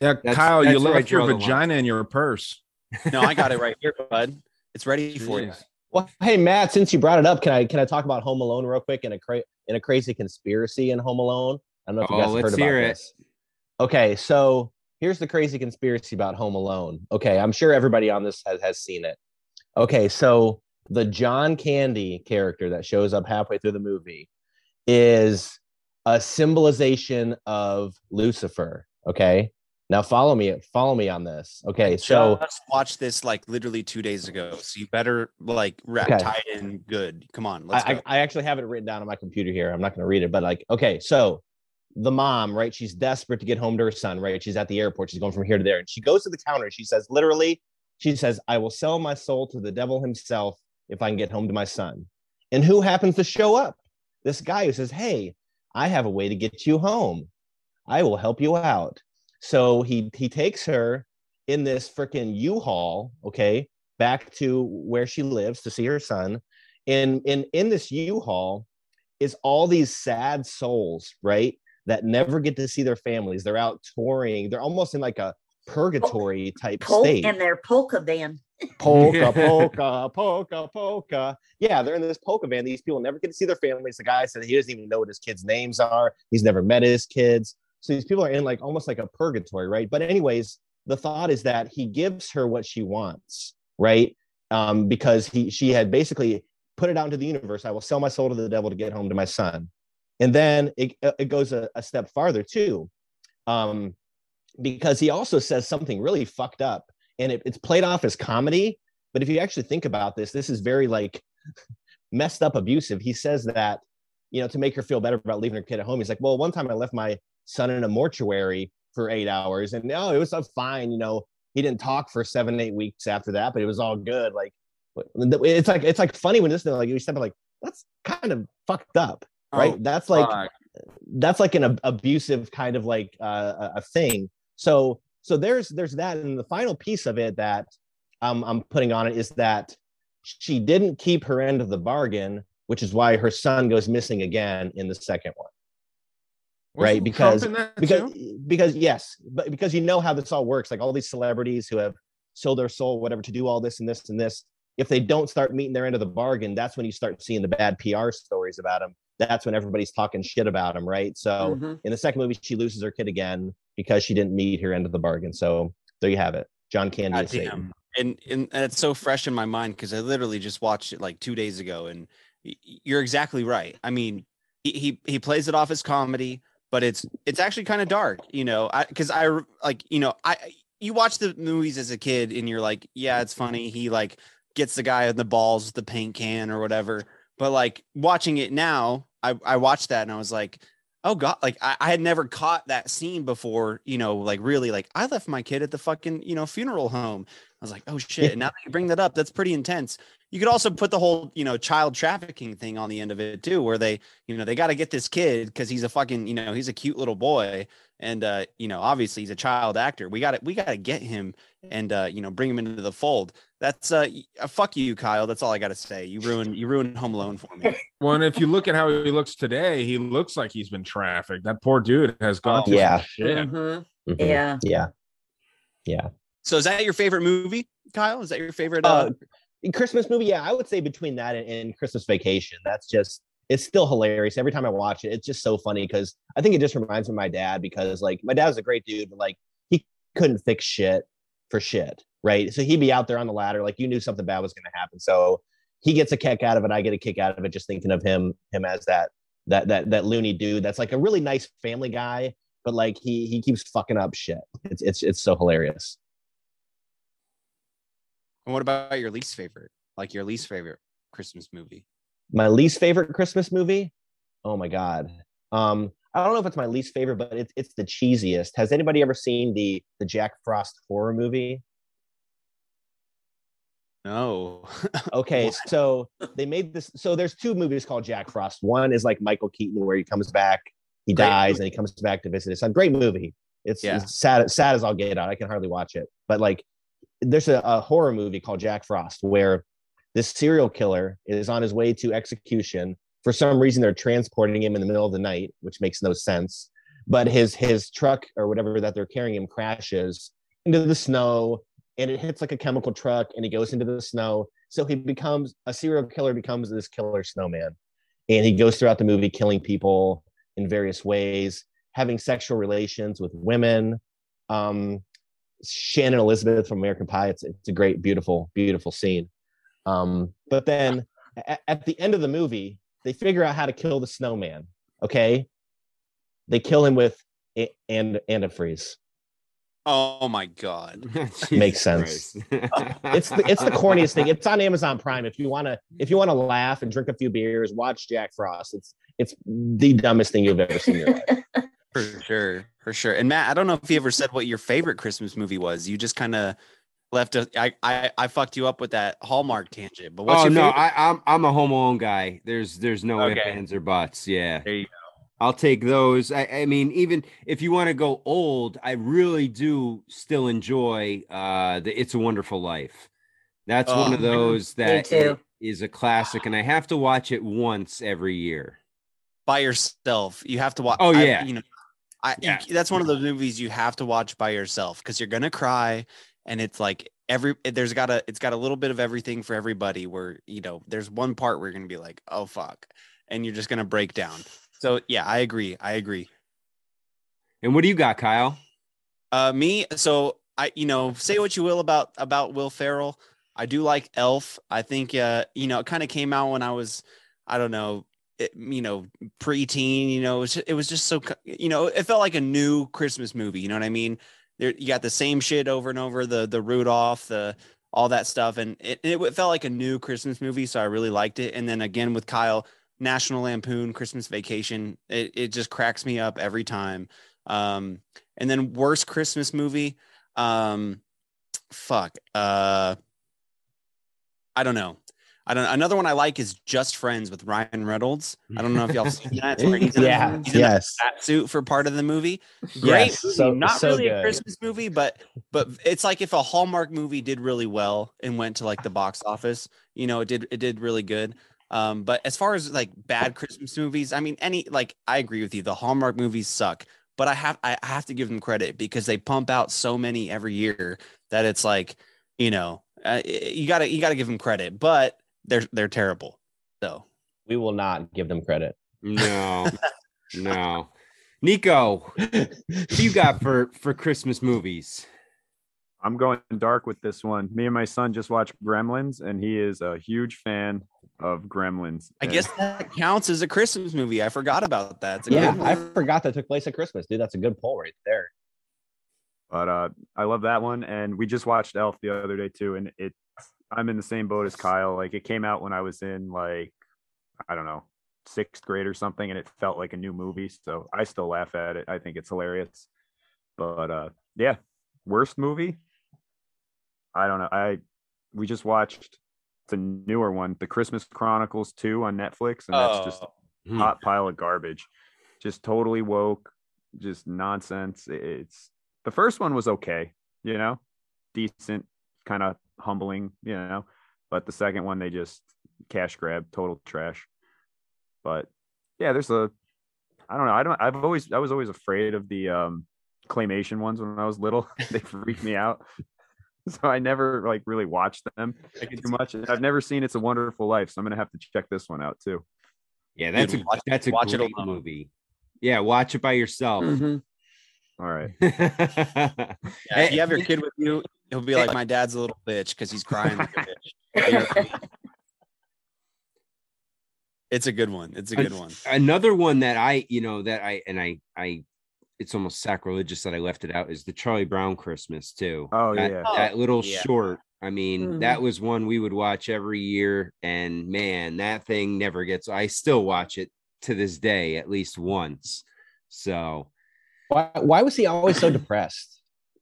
Yeah, That's- Kyle, you that's where I left your draw the line. vagina in your purse. No, I got it right here, bud. It's ready for you. Well, hey Matt, since you brought it up, can I can I talk about Home Alone real quick in a cra- in a crazy conspiracy in Home Alone? I don't know if you Oh, guys let's heard about it. this. Okay, so here's the crazy conspiracy about Home Alone. Okay, I'm sure everybody on this has, has seen it. Okay, so the John Candy character that shows up halfway through the movie is a symbolization of Lucifer. Okay. Now follow me, follow me on this. Okay, so just watched this like literally two days ago, so you better like ra- Okay. tie in good. Come on, let's I, go. I, I actually have it written down on my computer here. I'm not going to read it, but like, okay, so the mom, right? She's desperate to get home to her son, right? She's at the airport. She's going from here to there, and she goes to the counter. She says, literally, she says, "I will sell my soul to the devil himself if I can get home to my son." And who happens to show up? This guy who says, "Hey, I have a way to get you home. I will help you out." So he he takes her in this freaking U-Haul, okay, back to where she lives to see her son. And in in this U-Haul is all these sad souls, right? That never get to see their families. They're out touring. They're almost in like a purgatory type Pol- state. and their polka van. Polka, polka, polka, polka. Yeah, they're in this polka van. These people never get to see their families. The guy said he doesn't even know what his kids' names are. He's never met his kids. So these people are in like almost like a purgatory, right? But anyways, the thought is that he gives her what she wants, right? Um, because he she had basically put it out into the universe. I will sell my soul to the devil to get home to my son. And then it, it goes a, a step farther too. Um, because he also says something really fucked up and it, it's played off as comedy but if you actually think about this this is very like messed up abusive he says that you know to make her feel better about leaving her kid at home he's like well one time i left my son in a mortuary for eight hours. And no it was uh, fine you know he didn't talk for seven eight weeks after that but it was all good like it's like it's like funny when this thing like you step like that's kind of fucked up right? Oh, that's like fuck. that's like an ab- abusive kind of like uh, a, a thing. So so there's there's that and the final piece of it that um, i'm putting on it is that she didn't keep her end of the bargain which is why her son goes missing again in the second one right Wasn't because in that because too? because yes but because you know how this all works like all these celebrities who have sold their soul whatever to do all this and this and this if they don't start meeting their end of the bargain that's when you start seeing the bad pr stories about them that's when everybody's talking shit about them right so Mhm. in the second movie she loses her kid again because she didn't meet her end of the bargain so there you have it john candy God is Satan. And, and and it's so fresh in my mind because I literally just watched it like two days ago, and you're exactly right. I mean, he he, he plays it off as comedy, but it's it's actually kind of dark, you know. I because I like you know I you watch the movies as a kid and you're like, yeah, it's funny. He like gets the guy in the balls with the paint can or whatever. But like watching it now, I I watched that and I was like, oh god like I, I had never caught that scene before you know like really like i left my kid at the fucking you know funeral home i was like oh shit and now that you bring that up that's pretty intense you could also put the whole you know child trafficking thing on the end of it too where they you know they got to get this kid because he's a fucking you know he's a cute little boy and uh you know obviously he's a child actor we got to we got to get him and uh you know bring him into the fold that's uh, uh fuck you kyle that's all i gotta say you ruined you ruined home alone for me Well, and if you look at how he looks today, he looks like he's been trafficked. That poor dude has gone Oh, yeah. shit. Mhm. Mhm. Yeah. yeah yeah so is that your favorite movie kyle is that your favorite uh, uh, Christmas movie, yeah, I would say between that and, and Christmas Vacation. That's just it's still hilarious. Every time I watch it, it's just so funny because I think it just reminds me of my dad because like my dad was a great dude, but like he couldn't fix shit for shit, right? So he'd be out there on the ladder, like you knew something bad was gonna happen. So he gets a kick out of it. I get a kick out of it just thinking of him, him as that that that that loony dude that's like a really nice family guy, but like he he keeps fucking up shit. It's it's it's so hilarious. And what about your least favorite? Like your least favorite Christmas movie? my least favorite Christmas movie. Oh my god. Um, I don't know if it's my least favorite, but it's it's the cheesiest. Has anybody ever seen the the Jack Frost horror movie? No. Okay, so they made this. So there's two movies called Jack Frost. One is like Michael Keaton, where he comes back, he Great dies, and he comes back to visit his son. Great movie. It's, Yeah. it's sad, sad as I'll get out. I can hardly watch it. But like, there's a, a horror movie called Jack Frost where this serial killer is on his way to execution. For some reason, they're transporting him in the middle of the night, which makes no sense. But his his truck or whatever that they're carrying him crashes into the snow, and it hits like a chemical truck, and he goes into the snow. So he becomes a serial killer, becomes this killer snowman, and he goes throughout the movie killing people in various ways, having sexual relations with women. Um, Shannon Elizabeth from American Pie. It's it's a great, beautiful, beautiful scene. Um, but then at, at the end of the movie, they figure out how to kill the snowman. Okay, they kill him with a- and antifreeze. Oh my god. Makes sense. It's the, it's the corniest thing. It's on Amazon Prime. If you want to if you want to laugh and drink a few beers, watch Jack Frost. It's it's the dumbest thing you've ever seen in your life. For sure. For sure. And Matt, I don't know if you ever said what your favorite Christmas movie was. You just kind of left a I, I I fucked you up with that Hallmark tangent. But what's oh your no, favorite? I, I'm I'm a Home Alone guy. There's there's no ifs, Okay. ands, or buts. Yeah, there you go. I'll take those. I, I mean, even if you want to go old, I really do still enjoy uh the It's a Wonderful Life. That's one of Oh, those Me that too. i- is a classic, and I have to watch it once every year. by yourself. You have to watch. Oh, I- yeah. you know, I Yeah. that's one of those movies you have to watch by yourself because you're gonna cry, and it's like every there's got a it's got a little bit of everything for everybody. Where you know there's one part where you're gonna be like, oh fuck, and you're just gonna break down. So yeah, I agree. I agree. And what do you got, Kyle? Uh, me, so I, you know, say what you will about about Will Ferrell. I do like Elf. I think, uh, you know, it kind of came out when I was, I don't know, you know, preteen. You know, it was, it was just so, you know, it felt like a new Christmas movie. You know what I mean? There, you got the same shit over and over. The the Rudolph, the all that stuff, and it, it felt like a new Christmas movie. So I really liked it. And then again with Kyle, National Lampoon Christmas Vacation. It it just cracks me up every time. Um, and then worst Christmas movie. Um, fuck. Uh, I don't know. I don't. Another one I like is Just Friends with Ryan Reynolds. I don't know if y'all seen that. It's where he's in a- Yeah, he's in a yes. fat suit for part of the movie. Great Yes, movie. so- Not so really a. Christmas movie, but but it's like if a Hallmark movie did really well and went to like the box office, you know, it did it did really good. Um, but as far as like bad Christmas movies, I mean, any like I agree with you. The Hallmark movies suck, but I have I have to give them credit because they pump out so many every year that it's like, you know, uh, you gotta you gotta give them credit, but they're they're terrible. So We will not give them credit. No, no. Nico, what do you got for for Christmas movies? I'm going dark with this one. Me and my son just watched Gremlins, and he is a huge fan of Gremlins. I guess that counts as a Christmas movie. I forgot about that. Yeah, I forgot that took place at Christmas, dude. That's a good poll right there. But uh, I love that one, and we just watched Elf the other day too, and it. I'm in the same boat as Kyle. Like it came out when I was in like, I don't know, sixth grade or something, and it felt like a new movie. So I still laugh at it. I think it's hilarious. But uh, yeah, worst movie. I don't know. I we just watched the newer one, The Christmas Chronicles 2 on Netflix, and that's just Oh. a hot pile of garbage. Just totally woke, just nonsense. It's the first one was okay, you know, decent, kind of humbling, you know, but the second one they just cash grab, total trash. But yeah, there's a I don't know. I don't I've always I was always afraid of the um claymation ones when I was little. they freaked me out. So I never like really watched them too much. And I've never seen It's a Wonderful Life, so I'm gonna have to check this one out too. Yeah, that's Dude, a watch- that's a watch it great alone. movie. Yeah, watch it by yourself. Mhm. All right. Yeah, if you have your kid with you, he'll be like, "My dad's a little bitch because he's crying like a bitch." it's a good one. It's a good one. Another one that I, you know, that I and I, I, it's almost sacrilegious that I left it out is the Charlie Brown Christmas too. Oh, that, yeah. that little yeah. short. I mean, Mhm. that was one we would watch every year, and man, that thing never gets. I still watch it to this day at least once. So Why, why was he always so depressed?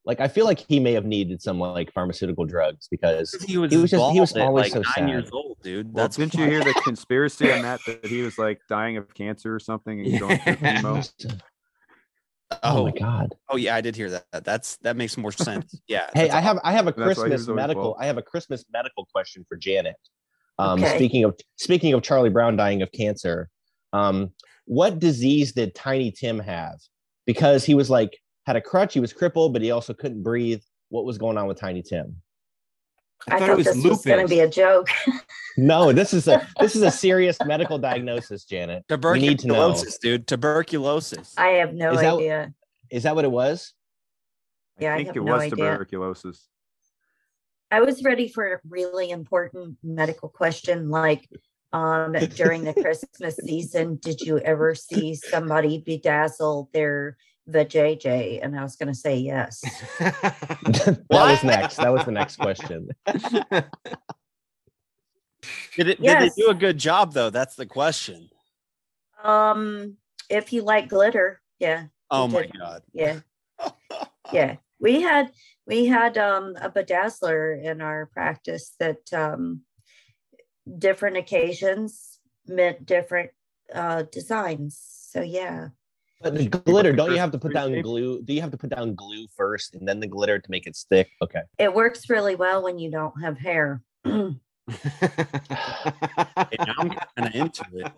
Like I feel like he may have needed some like pharmaceutical drugs because He was, He was just- he was always like so nine sad. years old, dude. Well, That's didn't you hear the conspiracy on that that he was like dying of cancer or something and going through chemo? oh Oh, my god. oh yeah, I did hear that. That's that makes more sense. Yeah. Hey, I have I have a That's why he Christmas medical. I have a Christmas medical question for Janet. Um, Okay. Speaking of speaking of Charlie Brown dying of cancer, um, what disease did Tiny Tim have? Because he was like had a crutch, he was crippled, but he also couldn't breathe. What was going on with Tiny Tim? I, I thought thought it was this was going to be a joke. No, this is a this is a serious medical diagnosis, Janet. We need to know. Dude. Tuberculosis. I have no Is that- idea. Is that what it was? Yeah, I I think have it no was idea. tuberculosis. I was ready for a really important medical question like um during the Christmas season, did you ever see somebody bedazzle their vajayjay? And I was gonna say yes. that was next. That was the next question. Did it? Yes. Did they do a good job though? That's the question. Um if you like glitter, yeah, Oh my did. god. yeah. Yeah. We had we had um a bedazzler in our practice that um different occasions meant different uh designs. So yeah. But the glitter, don't you have to put down glue? Do you have to put down glue first and then the glitter to make it stick? Okay. It works really well when you don't have hair. Hey, now I'm kind of into it.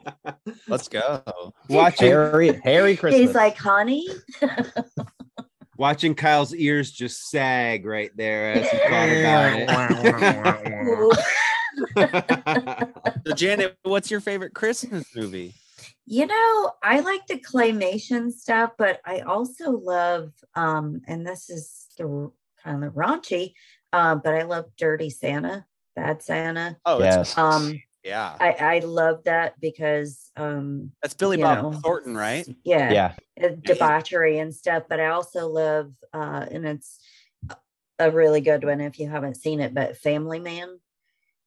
Let's go. watching Harry, Harry Christmas. He's like, honey. watching Kyle's ears just sag right there as he thought about it. So Janet, what's your favorite Christmas movie? You know, I like the claymation stuff, but I also love um, and this is the kind of raunchy, uh, but I love Dirty Santa, Bad Santa. Oh, yes. Um, yeah. I, I love that because um, That's Billy you Bob know, Thornton, right? yeah, yeah. uh, debauchery and stuff. But I also love, uh, and it's a really good one if you haven't seen it, but Family Man,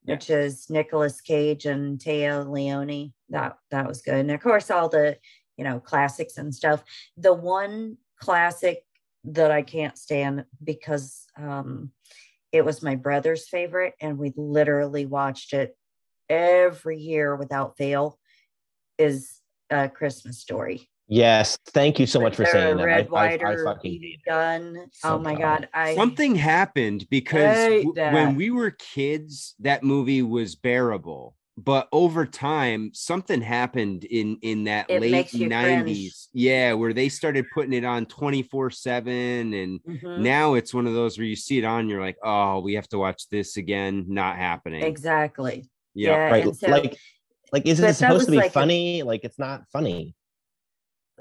Yeah. which is Nicolas Cage and Téa Leoni. That that was good. And of course, all the you know classics and stuff. The one classic that I can't stand because um, it was my brother's favorite, and we literally watched it every year without fail. Is a Christmas story. Yes. Thank you so much for saying the that. I, Red I, I Whiter fucking BB hate it. gun. Oh my god! I Something happened because w- when we were kids, that movie was bearable. But over time, something happened in in that It late makes you cringe. nineties. Yeah, where they started putting it on twenty four seven, and Mhm. now it's one of those where you see it on, you're like, oh, we have to watch this again. Not happening. exactly. Yeah. Yeah, Right. so like, like, is but it supposed to be like a- funny? like, it's not funny.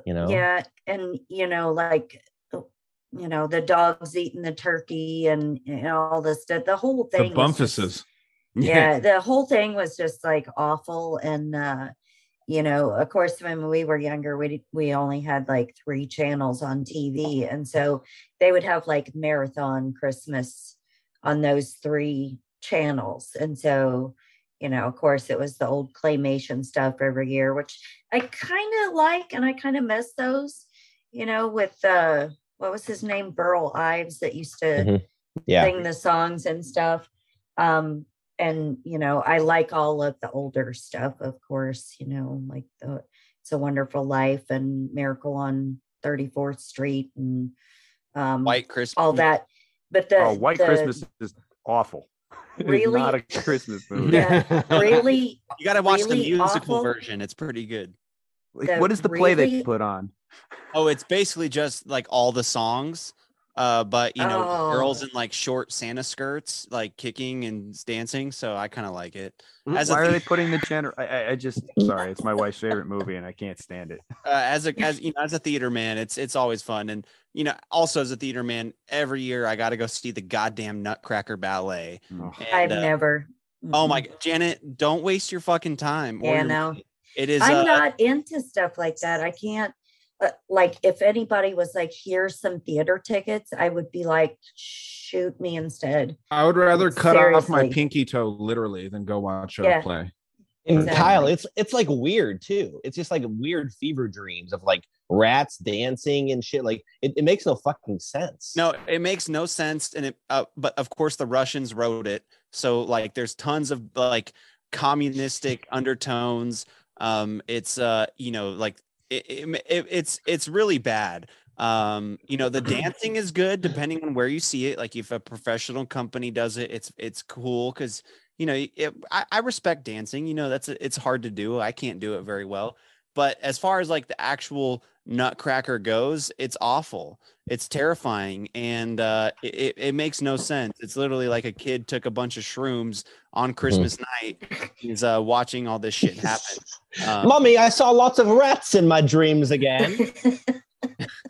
You know? Yeah, and you know, like uh, you know, the dogs eating the turkey and, and all this stuff. The whole The thing. was just- bumfuses. Yeah, the whole thing was just like awful. And uh, you know, of course, when we were younger, we we only had like three channels on TV, and so they would have like marathon Christmas on those three channels, and so you know, of course, it was the old claymation stuff every year, which I kind of like, and I kind of miss those. You know, with uh, what was his name, Burl Ives, that used to Mhm. Yeah. sing the songs and stuff. Um, and you know, I like all of the older stuff, of course, you know, like the It's a Wonderful Life and Miracle on 34th Street and um White Christmas. all that. But the oh, White the- Christmas is awful. Really? not a Christmas movie. Yeah, really You got to watch really the musical awful. version. It's pretty good. Like, what is the play they put on? Oh, it's basically just like all the songs, uh, but you know, girls Oh. in like short Santa skirts, like kicking and dancing. So I kind of like it. Why As a are they putting the gender? I, I, I just sorry, it's my wife's favorite movie, and I can't stand it. uh, as a as you know, as a theater man, it's it's always fun. And you know, also as a theater man, every year I got to go see the goddamn Nutcracker Ballet. Oh. I've uh, never. Oh my. God, Janet, don't waste your fucking time. or Yeah, your no. It is. I'm uh, not into stuff like that. I can't. Like, if anybody was like, "Here's some theater tickets," I would be like, "Shoot me instead." I would rather cut off my pinky toe literally than go watch a Yeah. play. And Exactly. Kyle, it's it's like weird too. It's just like weird fever dreams of like rats dancing and shit. Like it, it makes no fucking sense. No, it makes no sense, and it. Uh, but of course, the Russians wrote it, so like, there's tons of like communistic undertones. Um, it's uh, you know, like it, it, it- it's it's really bad. Um, you know, the dancing is good depending on where you see it. Like if a professional company does it, it's it's cool because you know it, I, I respect dancing. You know, that's it's hard to do. I can't do it very well. But as far as like the actual Nutcracker goes, it's awful. It's terrifying, and uh, it, it- it makes no sense. It's literally like a kid took a bunch of shrooms on Christmas night. He's uh, watching all this shit happen. Um, Mommy, I saw lots of rats in my dreams again.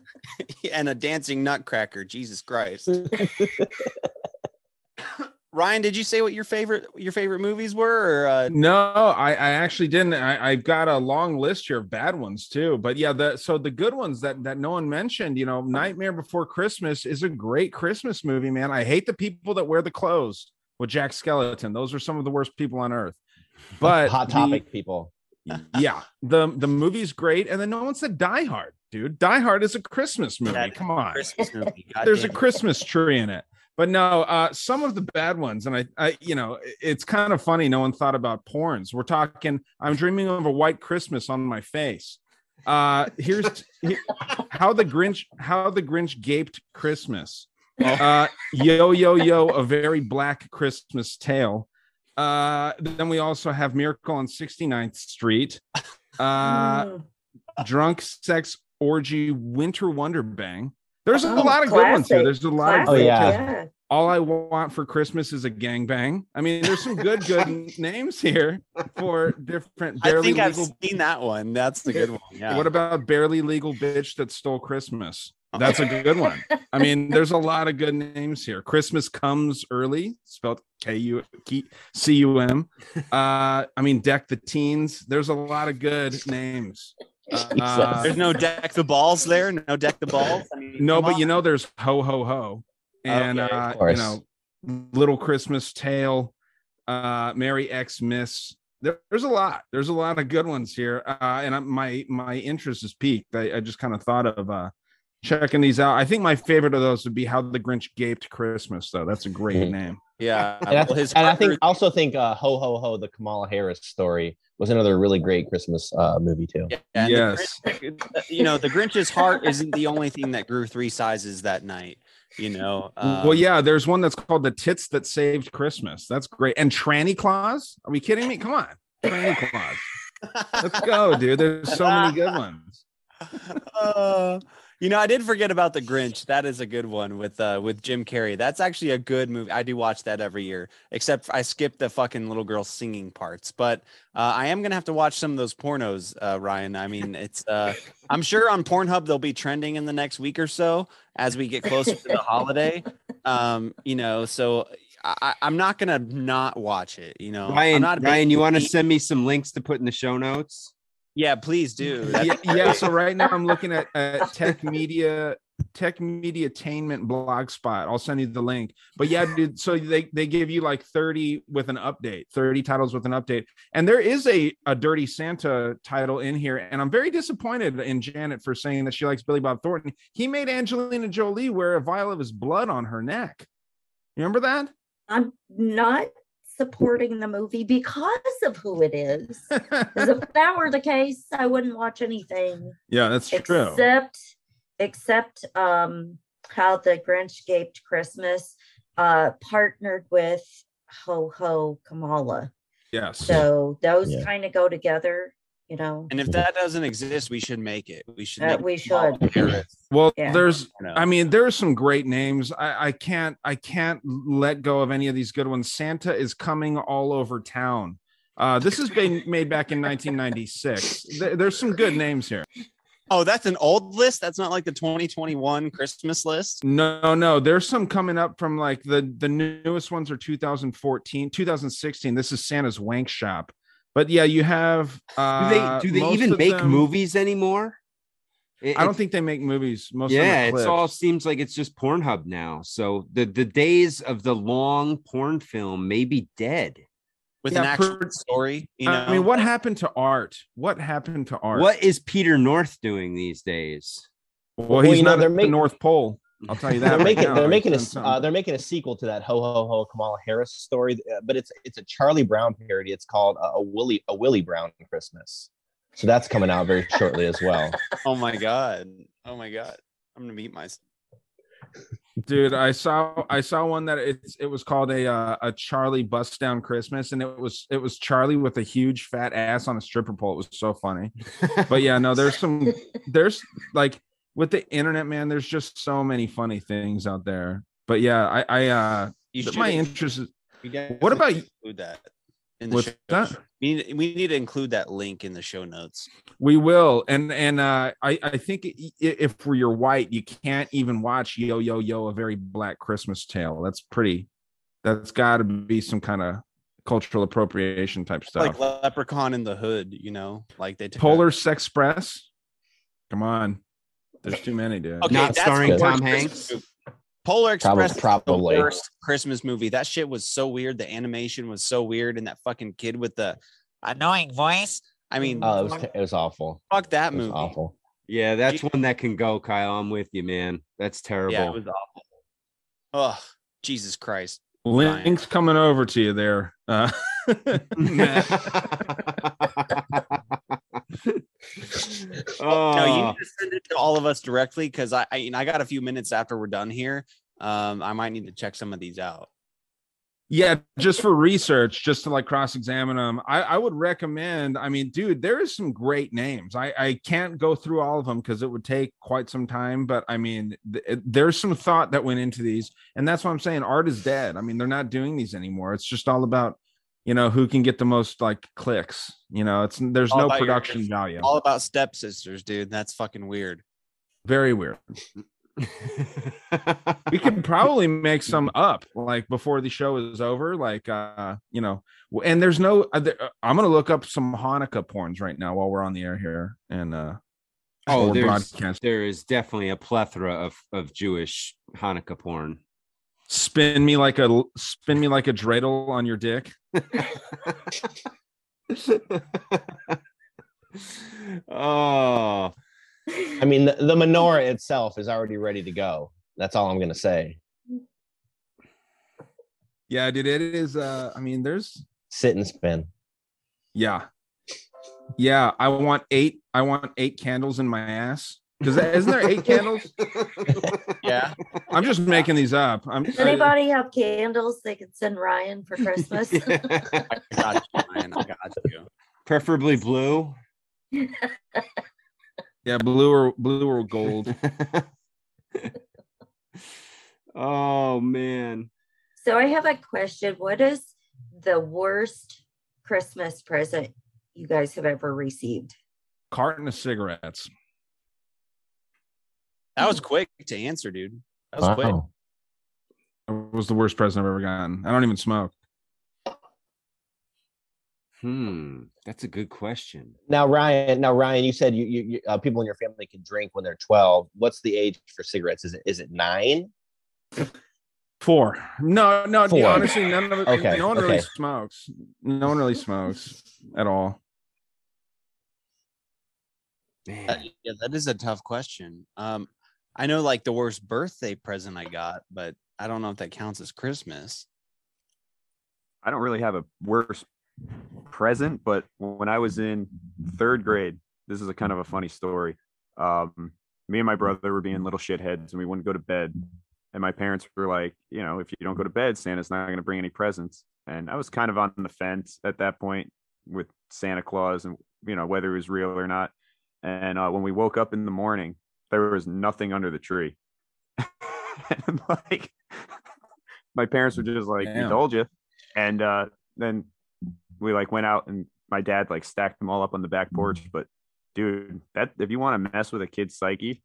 and a dancing Nutcracker. Jesus Christ. Ryan, did you say what your favorite your favorite movies were? Or uh, No, I, I actually didn't. I, I've got a long list here of bad ones too. But yeah, the so the good ones that that no one mentioned, you know, Nightmare Before Christmas is a great Christmas movie, man. I hate the people that wear the clothes with Jack Skeleton. Those are some of the worst people on earth. But Hot the- topic people. yeah, the the movie's great, and then no one said Die Hard, dude. Die Hard is a Christmas movie. That Come on, Christmas movie. there's a. Christmas tree in it. But no, uh, some of the bad ones, and I, I, you know, it's kind of funny. No one thought about porns. We're talking. I'm dreaming of a white Christmas on my face. Uh, here's here- how the Grinch, how the Grinch gaped Christmas. Uh, yo yo yo, a very black Christmas tale. Uh, then we also have Miracle on 69th Street. Uh, drunk sex orgy winter wonder bang there's a Oh, lot of good ones here there's a lot of Oh, Classic, yeah. yeah. all i want for christmas is a gangbang i mean there's some good good names here for different I barely think I've legal seen that one. That's the good one. Yeah. what about barely legal bitch that stole christmas that's a good one i mean there's a lot of good names here christmas comes early spelled k-u c-u-m uh i mean deck the teens there's a lot of good names uh, There's no deck the balls there. No deck the balls. I mean, no, but on. you know, there's ho ho ho, and Okay, uh, you know, Little Christmas Tale, uh, Merry Xmas. There, there's a lot. There's a lot of good ones here, uh, and I, my my interest is peaked. I, I just kind of thought of uh, checking these out. I think my favorite of those would be How the Grinch Gaped Christmas, though. That's a great name. Yeah. And I, well, his and I think I also think uh, Ho Ho Ho, the Kamala Harris story, was another really great Christmas uh, movie too. Yeah, and yes. Grinch- you know, the Grinch's heart isn't the only thing that grew three sizes that night. You know. well, Um, yeah. There's one that's called The Tits That Saved Christmas. That's great. And Tranny Claus. Are we kidding me? Come on, Tranny Claus. Let's go, dude. There's so many good ones. Uh, you know, I did forget about the Grinch. That is a good one with uh with Jim Carrey. That's actually a good movie. I do watch that every year, except I skip the fucking little girl singing parts. But uh, I am gonna have to watch some of those pornos, uh, Ryan. I mean, it's uh, I'm sure on Pornhub they'll be trending in the next week or so as we get closer to the holiday. Um, you know, so I, I'm not gonna not watch it. You know, Ryan, not a big Ryan, you want to send me some links to put in the show notes? Yeah, please do. Yeah, yeah. So right now I'm looking at, at Tech Media, Tech Media Attainment Blogspot. I'll send you the link. But yeah, dude. So they they give you like 30 with an update, 30 titles with an update, and there is a a Dirty Santa title in here, and I'm very disappointed in Janet for saying that she likes Billy Bob Thornton. He made Angelina Jolie wear a vial of his blood on her neck. You remember that? I'm not supporting the movie because of who it is. 'Cause if that were the case, I wouldn't watch anything yeah, that's true. except except um how the Grinch gaped Christmas uh partnered with Ho Ho Kamala. Yes. So those Yeah. kind of go together, you know. And if that doesn't exist, we should make it. We should. Uh, we should. Well, Yeah. there's I mean, there are some great names. I, I can't I can't let go of any of these good ones. Santa is coming all over town. Uh, this has been made back in 1996. There- there's some good names here. Oh, that's an old list. That's not like the 2021 Christmas list. No, no, there's some coming up from like the the newest ones are 2014, 2016. This is Santa's Wank Shop. But yeah, you have. Do Uh, they do they even make them- movies anymore? It- I don't think they make movies. Most yeah, are it's clips. all seems like it's just Pornhub now. So the the days of the long porn film may be dead. with Yeah, an actual per- story. You know, I mean, what happened to art? What happened to art? What is Peter North doing these days? Well, Well, he's you know, not they're at the North Pole. I'll tell you that. they're right making now. they're He's making a done s- something. uh, they're making a sequel to that ho ho ho Kamala Harris story, uh, but it's it's a Charlie Brown parody. It's called uh, a Willie a Willie Brown Christmas. So that's coming out very shortly as well. oh my god, oh my god, I'm gonna meet my. dude i saw i saw one that it's it was called a uh, a charlie bust down christmas and it was it was charlie with a huge fat ass on a stripper pole it was so funny but yeah no there's some there's like with the internet man there's just so many funny things out there but yeah i i uh my interest is What about include that? In the show. that? We need, we need to include that link in the show notes. we will and and uh i i think if you're white you can't even watch yo yo yo a very black christmas tale that's pretty that's got to be some kind of cultural appropriation type stuff Like Leprechaun in the Hood, you know, like they took Polar Sexpress. Come on, there's too many, dude. Okay, Not starring Tom Hanks? Christmas movie. Polar Probably- Express, is probably. the worst Christmas movie. That shit was so weird. The animation was so weird, and that fucking kid with the annoying voice. I mean, Oh, it was fuck, it was awful. fuck that It was movie. awful. Yeah, that's one that can go, Kyle. I'm with you, man. That's terrible. Yeah, it was awful. Oh, Jesus Christ. Link's coming over to you there. Uh, Matt. No, you oh, need to send it to all of us directly because I, I, you know, I got a few minutes after we're done here. Um, I might need to check some of these out. yeah, just for research, just to like cross examine them. I, I would recommend. I mean, dude, there is some great names. I, I can't go through all of them because it would take quite some time. But I mean, th- there's some thought that went into these, and that's what I'm saying. Art is dead. I mean, they're not doing these anymore. It's just all about you know who can get the most like clicks. You know, it's there's All no about your- production value. All about stepsisters, dude. That's fucking weird. Very weird. we could probably make some up like before the show is over like uh you know and there's no uh, there- uh, i'm gonna look up some hanukkah porns right now while we're on the air here and uh oh there's, broadcasting. there is definitely a plethora of, of Jewish Hanukkah porn. Spin me like a spin me like a dreidel on your dick oh, I mean, the, the menorah itself is already ready to go. That's all I'm gonna say. yeah dude it is uh i mean there's Sit and spin. yeah yeah i want eight i want eight candles in my ass because isn't there eight candles Yeah. i'm just making these up i'm Does anybody have candles they could send Ryan for Christmas? I got you, man. I got you. preferably blue. yeah blue or blue or gold oh man. so I have a question. What is the worst Christmas present you guys have ever received? carton of cigarettes That was quick to answer, dude. That was quick. That was the worst present I've ever gotten. I don't even smoke. Hmm, that's a good question. Now, Ryan. Now, Ryan, you said you, you, you uh, people in your family can drink when they're 12. What's the age for cigarettes? Is it is it nine? Four. No, no. Four. Honestly, none of it. Okay, No one really smokes. No one really smokes at all. Man. That- yeah, that is a tough question. Um, I know like the worst birthday present I got, but I don't know if that counts as Christmas. I don't really have a worse present, but when I was in third grade, this is a kind of a funny story. Um, me and my brother were being little shitheads and we wouldn't go to bed. And my parents were like, you know, if you don't go to bed, Santa's not going to bring any presents. And I was kind of on the fence at that point with Santa Claus and, you know, whether it was real or not. And uh, when we woke up in the morning, there was nothing under the tree. and like, my parents were just like, Damn. "We told you." And uh, then we like went out, and my dad like stacked them all up on the back porch. But dude, that if you want to mess with a kid's psyche,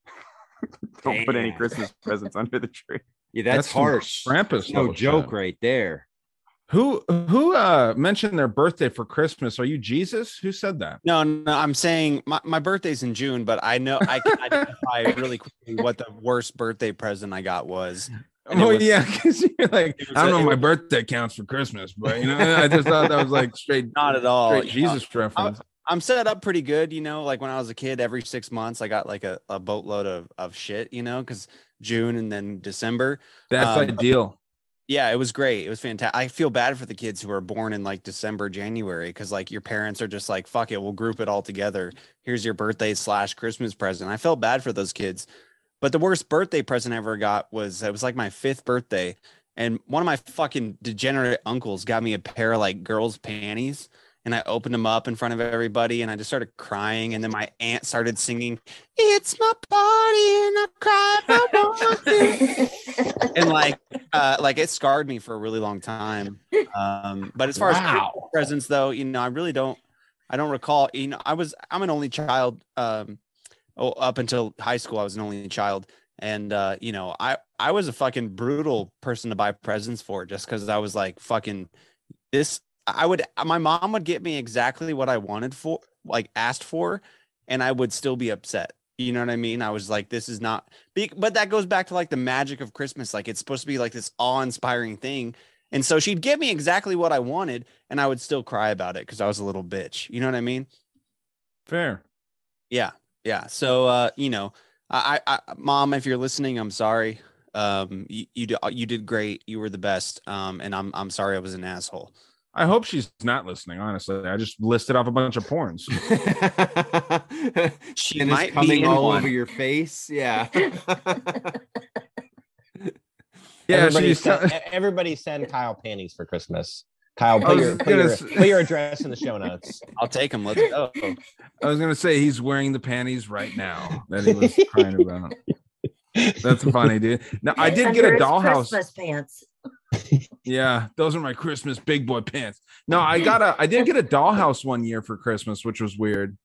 don't put any Christmas presents under the tree. Yeah, that's, some harsh. Krampus No joke shit. right there. Who who uh mentioned their birthday for Christmas? Are you Jesus? Who said that? No, no, I'm saying my, my birthday's in June, but I know I can identify really quickly what the worst birthday present I got was. And Oh was- yeah, because you're like, I don't a- know, if my was- birthday counts for Christmas, but you know, I just thought that was like straight, Not at all. you know. Jesus reference. I'm set up pretty good, you know. Like when I was a kid, every six months I got like a, a boatload of, of shit, you know, because June and then December. That's um, ideal. Yeah, it was great. It was fantastic. I feel bad for the kids who are born in like December, January, because like your parents are just like, fuck it, we'll group it all together. Here's your birthday slash Christmas present. I felt bad for those kids. But the worst birthday present I ever got was it was like my fifth birthday. And one of my fucking degenerate uncles got me a pair of like girls' panties. And I opened them up in front of everybody and I just started crying. And then my aunt started singing, It's my party and I cry want and like uh like it scarred me for a really long time. Um but as far as presents though you know i really don't i don't recall you know i was i'm an only child um oh, up until high school i was an only child. And uh you know i i was a fucking brutal person to buy presents for just because i was like fucking this i would my mom would get me exactly what i wanted for like asked for and i would still be upset you know what i mean i was like this is not be- but that goes back to like the magic of Christmas. Like it's supposed to be like this awe-inspiring thing. And so she'd give me exactly what I wanted, and I would still cry about it because I was a little bitch. You know what I mean? Fair. Yeah, yeah. So uh, you know, I, I, I mom, if you're listening, I'm sorry. Um, you you, you did great. You were the best. Um, and I'm I'm sorry I was an asshole. I hope she's not listening. Honestly, I just listed off a bunch of porns. She and might it's be coming all one. over your face. Yeah. Yeah, everybody, she's. send, everybody send Kyle panties for Christmas. Kyle, I put was your, put, your, put your address in the show notes. I'll take them. Let's go. I was gonna say he's wearing the panties right now that he was crying about. That's funny, dude. Now I did get a dollhouse. Christmas pants. Yeah, those are my Christmas big boy pants. No, I got a I did get a dollhouse one year for Christmas, which was weird.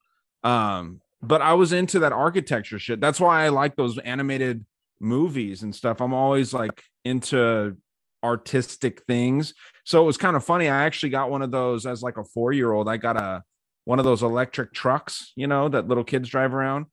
Um, but I was into that architecture shit. That's why I like those animated movies and stuff. I'm always like into artistic things. So it was kind of funny. I actually got one of those as like a four-year-old. I got a one of those electric trucks, you know, that little kids drive around,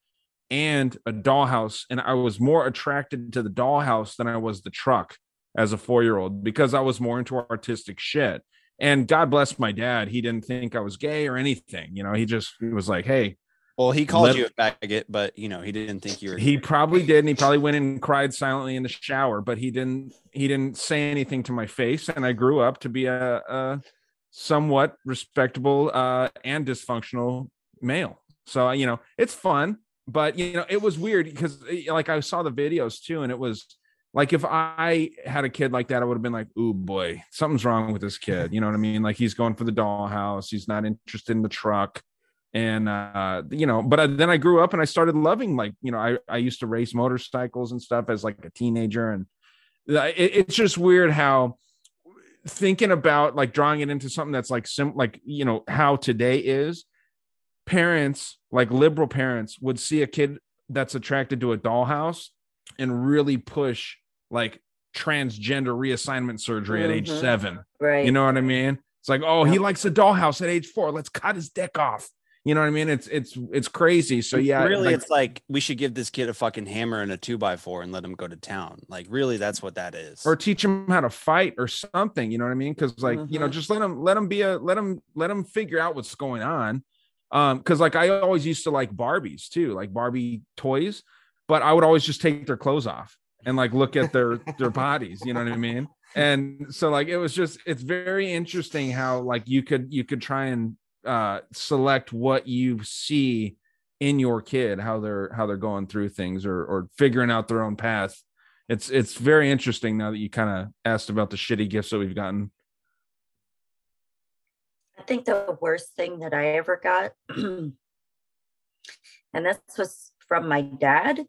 and a dollhouse. And I was more attracted to the dollhouse than I was the truck as a four year old because I was more into artistic shit. And God bless my dad. He didn't think I was gay or anything. You know, he just he was like, hey, Well, he called Let- you a faggot, but you know he didn't think you were. he probably did. And he probably went and cried silently in the shower, but he didn't he didn't say anything to my face. And I grew up to be a, a somewhat respectable uh and dysfunctional male. So you know, it's fun, but you know, it was weird because like I saw the videos too, and it was like if I had a kid like that, I would have been like, "Ooh, boy, something's wrong with this kid." You know what I mean? Like he's going for the dollhouse. He's not interested in the truck, and uh, you know. But I, then I grew up and I started loving like you know I I used to race motorcycles and stuff as like a teenager, and it, it's just weird how thinking about like drawing it into something that's like sim like you know how today is parents like liberal parents would see a kid that's attracted to a dollhouse and really push like transgender reassignment surgery at age Mhm. seven. Right. You know what I mean? It's like, oh, he likes a dollhouse at age four. Let's cut his dick off. You know what I mean? It's it's it's crazy. So yeah, really, like, it's like we should give this kid a fucking hammer and a two by four and let him go to town. Like, really, that's what that is. or teach him how to fight or something. You know what I mean? Because like you know, Mhm. just let him let him be a let him let him figure out what's going on. Um, because like I always used to like Barbies too, like Barbie toys, but I would always just take their clothes off and like look at their their bodies. You know what I mean? And so like it was just it's very interesting how like you could you could try and uh select what you see in your kid how they're how they're going through things or or figuring out their own path it's it's very interesting now that you kind of asked about the shitty gifts that we've gotten I think the worst thing that I ever got, and this was from my dad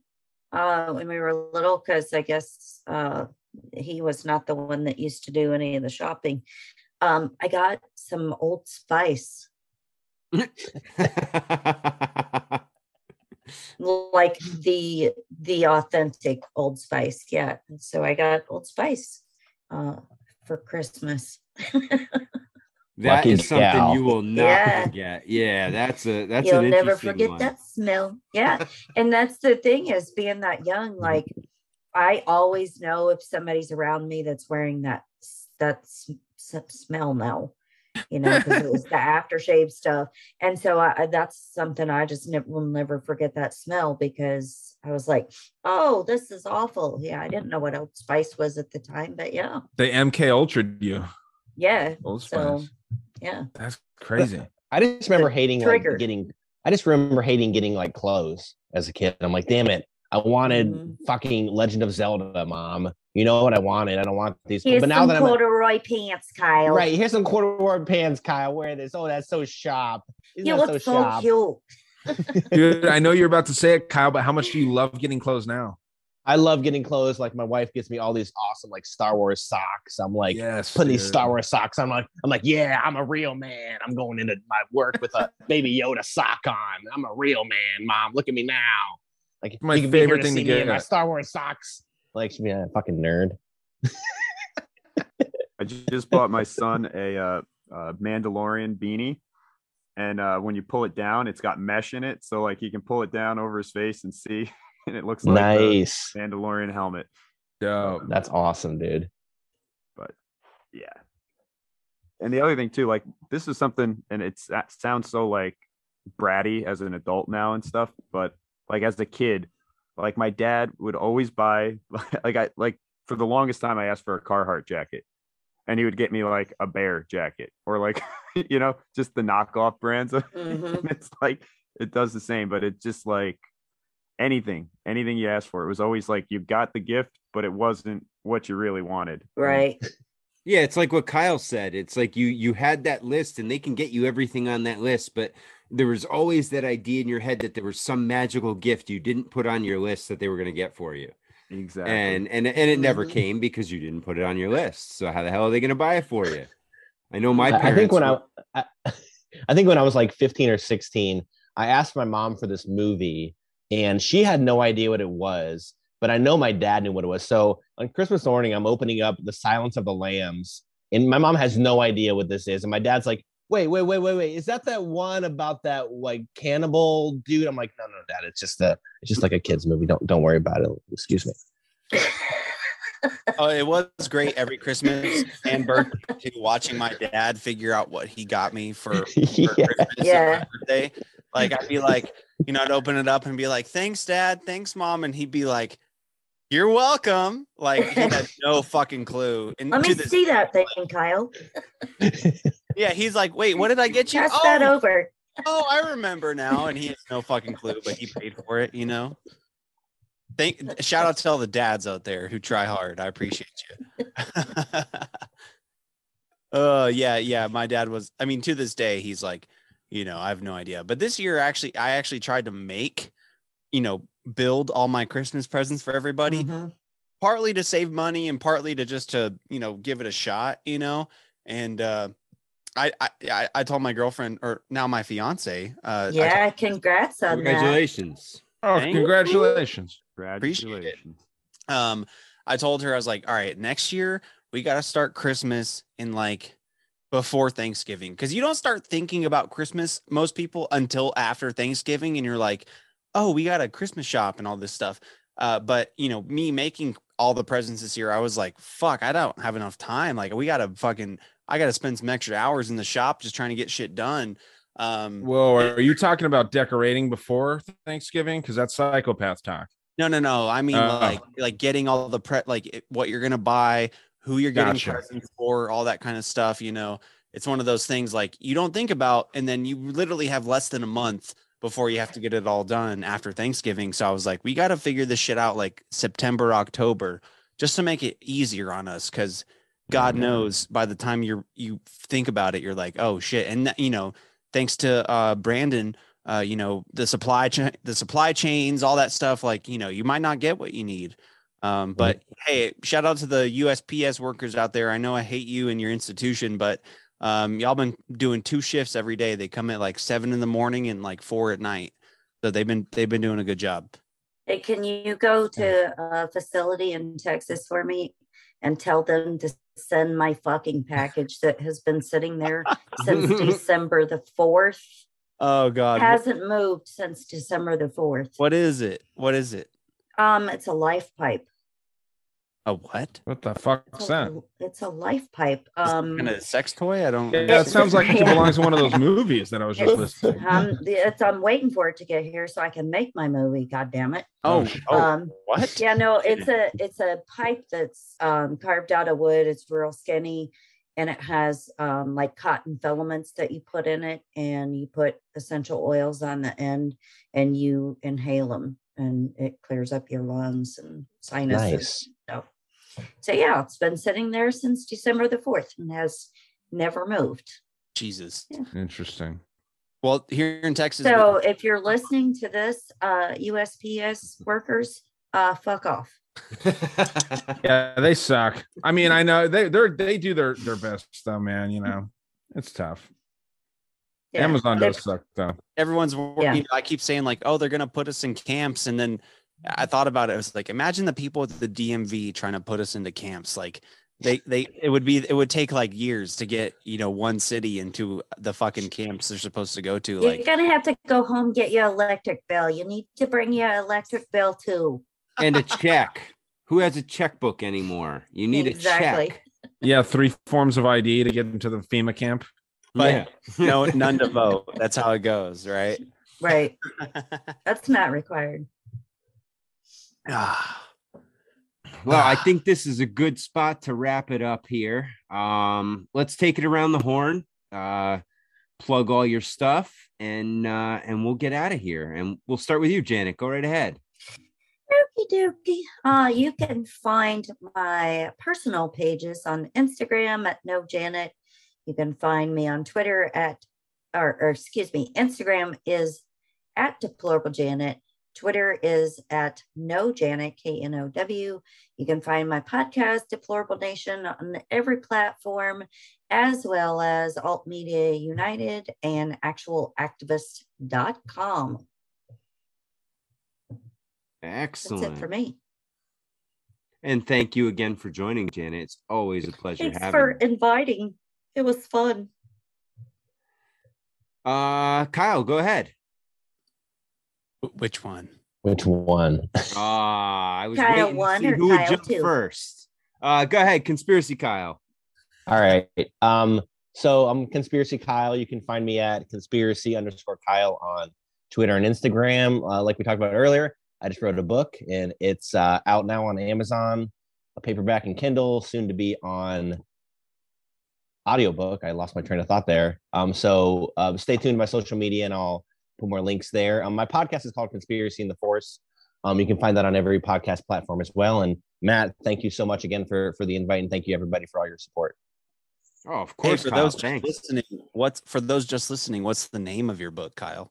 uh, when we were little, because I guess uh, he was not the one that used to do any of the shopping. Um, I got some Old Spice, like the the authentic Old Spice. Yeah, and so I got Old Spice uh, for Christmas. That Lucky is something gal. you will not Yeah. forget. Yeah, that's a that's You'll an never forget one. that smell. Yeah. and that's the thing is being that young, mm-hmm. like I always know if somebody's around me that's wearing that s- that s- s- smell now, you know, because it was the aftershave stuff. And so I, I- that's something I just never will never forget that smell because I was like, oh, this is awful. Yeah, I didn't know what Old Spice was at the time, but yeah, They MK Ultra you. Yeah. Old So yeah, That's crazy. I just remember hating trigger. like getting. I just remember hating getting like clothes as a kid. I'm like, damn it, I wanted Mhm. fucking Legend of Zelda, mom. You know what I wanted? I don't want these. here's but now some that I'm Here's some corduroy pants, Kyle. right, here's some corduroy pants, Kyle. Wear this. Oh, that's so sharp. Isn't You look so sharp? cute. Dude, I know you're about to say it, Kyle, but how much do you love getting clothes now? I love getting clothes. Like my wife gets me all these awesome like Star Wars socks. I'm like yes, putting these. Star Wars socks. I'm like, I'm like, yeah, I'm a real man. I'm going into my work with a baby Yoda sock on. I'm a real man, mom. Look at me now. Like My you can be here favorite thing to see me in my get. Star Wars socks. Like, a fucking nerd. I just bought my son a uh, uh, Mandalorian beanie, and uh, when you pull it down, it's got mesh in it, so like he can pull it down over his face and see, and it looks like the nice. Mandalorian helmet. Dope. That's awesome, dude. But yeah, and the other thing too, like this is something, and it's that sounds so like bratty as an adult now and stuff, but like as a kid, like my dad would always buy like I like for the longest time I asked for a Carhartt jacket and he would get me like a bear jacket or like you know just the knockoff brands Mhm. and it's like it does the same but it's just like anything anything you asked for it was always like you got the gift but it wasn't what you really wanted Right. Yeah, it's like what Kyle said. It's like you you had that list and they can get you everything on that list, but there was always that idea in your head that there was some magical gift you didn't put on your list that they were going to get for you. exactly And and and it never Mhm. came because you didn't put it on your list. So how the hell are they going to buy it for you? I know my parents I think when were- I, I, I think when I was like 15 or 16, I asked my mom for this movie, and she had no idea what it was. But I know my dad knew what it was. So on Christmas morning, I'm opening up The Silence of the Lambs, and my mom has no idea what this is. And my dad's like, "Wait, wait, wait, wait, wait! Is that that one about that like cannibal dude?" I'm like, "No, no, dad. It's just a, it's just like a kids movie. Don't, don't worry about it. Excuse me." Oh, it was great every Christmas and birthday watching my dad figure out what he got me for, for yeah. Christmas Yeah. and my birthday. Like I'd be like, you know, I'd open it up and be like, "Thanks, Dad. Thanks, Mom," and he'd be like, "You're welcome." Like he had no fucking clue. And Let me this, see that thing, Kyle. yeah, he's like, "Wait, what did I get you?" Pass Oh, that over. oh, I remember now. And he has no fucking clue, but he paid for it, you know. Thank shout out to all the dads out there who try hard. I appreciate you. uh yeah, yeah. My dad was, I mean, to this day, he's like, you know, I have no idea. But this year actually, I actually tried to make, you know, build all my Christmas presents for everybody Mhm. partly to save money and partly to just to you know give it a shot you know and uh i i i, I told my girlfriend or now my fiance uh I Yeah, congrats on that. Congratulations. Oh, Thank congratulations. Appreciate. Congratulations. um i told her i was like all right next year we got to start christmas in like before thanksgiving because you don't start thinking about christmas most people until after thanksgiving and you're like oh we got a christmas shop and all this stuff uh but you know me making all the presents this year i was like fuck i don't have enough time like we gotta fucking i gotta spend some extra hours in the shop just trying to get shit done um Whoa, are you talking about decorating before Thanksgiving? Because that's psychopath talk. No, no, no. I mean, Oh. like, like getting all the pre, like it- what you're gonna buy, who you're getting Gotcha. presents for, all that kind of stuff. You know, it's one of those things like you don't think about, and then you literally have less than a month before you have to get it all done after Thanksgiving. So I was like, we got to figure this shit out like September, October, just to make it easier on us, because God knows by the time you're you think about it, you're like, oh shit, and you know, thanks to uh Brandon uh, you know, the supply chain, the supply chains, all that stuff. Like, you know, you might not get what you need. Um, but hey, shout out to the USPS workers out there. I know I hate you and your institution, but um, y'all been doing two shifts every day. They come at like seven in the morning and like four at night. So they've been they've been doing a good job. Hey, can you go to a facility in Texas for me and tell them to send my fucking package that has been sitting there since December the 4th? Oh God, Hasn't moved since December the 4th. what is it? What is it? Um, it's a life pipe. A what? What the fuck It's that? a, it's a life pipe. Um, kind of sex toy? I don't. Yeah, it sounds like it belongs to one of those movies that I was just it's, listening. to. um, it's, I'm waiting for it to get here so I can make my movie. God damn it. Oh, oh, um, what? yeah, no, it's a it's a pipe that's um, carved out of wood. It's real skinny, and it has um, like cotton filaments that you put in it, and you put essential oils on the end, and you inhale them, and it clears up your lungs and sinuses. Nice. So, so yeah, it's been sitting there since December the fourth, and has never moved. Jesus. Interesting. Well, here in Texas, we- So if you're listening to this, uh, USPS workers, uh, fuck off. Yeah, they suck. I mean, I know they they're they do their their best though, man. You know, it's tough. Yeah, Amazon does suck though. everyone's wor- Yeah. I keep saying like, oh, they're gonna put us in camps, and then I thought about it. I was like, imagine the people at the DMV trying to put us into camps. Like they they it would be it would take like years to get you know one city into the fucking camps they're supposed to go to. You're Like gonna have to go home get your electric bill. You need to bring your electric bill too. and a check. Who has a checkbook anymore? You need Exactly. a check. Yeah, three forms of ID to get into the FEMA camp. But yeah. no none to vote. That's how it goes, right? Right. That's not required. Well, I think this is a good spot to wrap it up here. Um, let's take it around the horn. Uh, plug all your stuff, and uh, and we'll get out of here. And we'll start with you, Janet. Go right ahead. Okie dokie. Uh, you can find my personal pages on Instagram at no Janet. You can find me on Twitter at, or, or excuse me, Instagram is at deplorable Janet. Twitter is at no Janet K N O W. You can find my podcast Deplorable Nation on every platform, as well as Alt Media United and ActualActivist.com. That's Excellent. it for me. And thank you again for joining, Janet. It's always a pleasure Thanks having. for you. inviting. It was fun. Uh, Kyle, go ahead. Which one? Which one? Ah, I was Kyle waiting to one see or who would Kyle jump two? first. Uh, go ahead, conspiracy Kyle. All right. Um, so I'm conspiracy Kyle. You can find me at conspiracy underscore Kyle on Twitter and Instagram. Uh, like we talked about earlier, I just wrote a book and it's uh, out now on Amazon, a paperback and Kindle, soon to be on audiobook. I lost my train of thought there. Um, so uh, stay tuned to my social media and I'll put more links there. Um, my podcast is called Conspiracy in the Force. Um, you can find that on every podcast platform as well. And Matt, thank you so much again for for the invite, and thank you everybody for all your support. Oh, of Hey, course, for Kyle. those just listening, what's for those just listening? What's the name of your book, Kyle?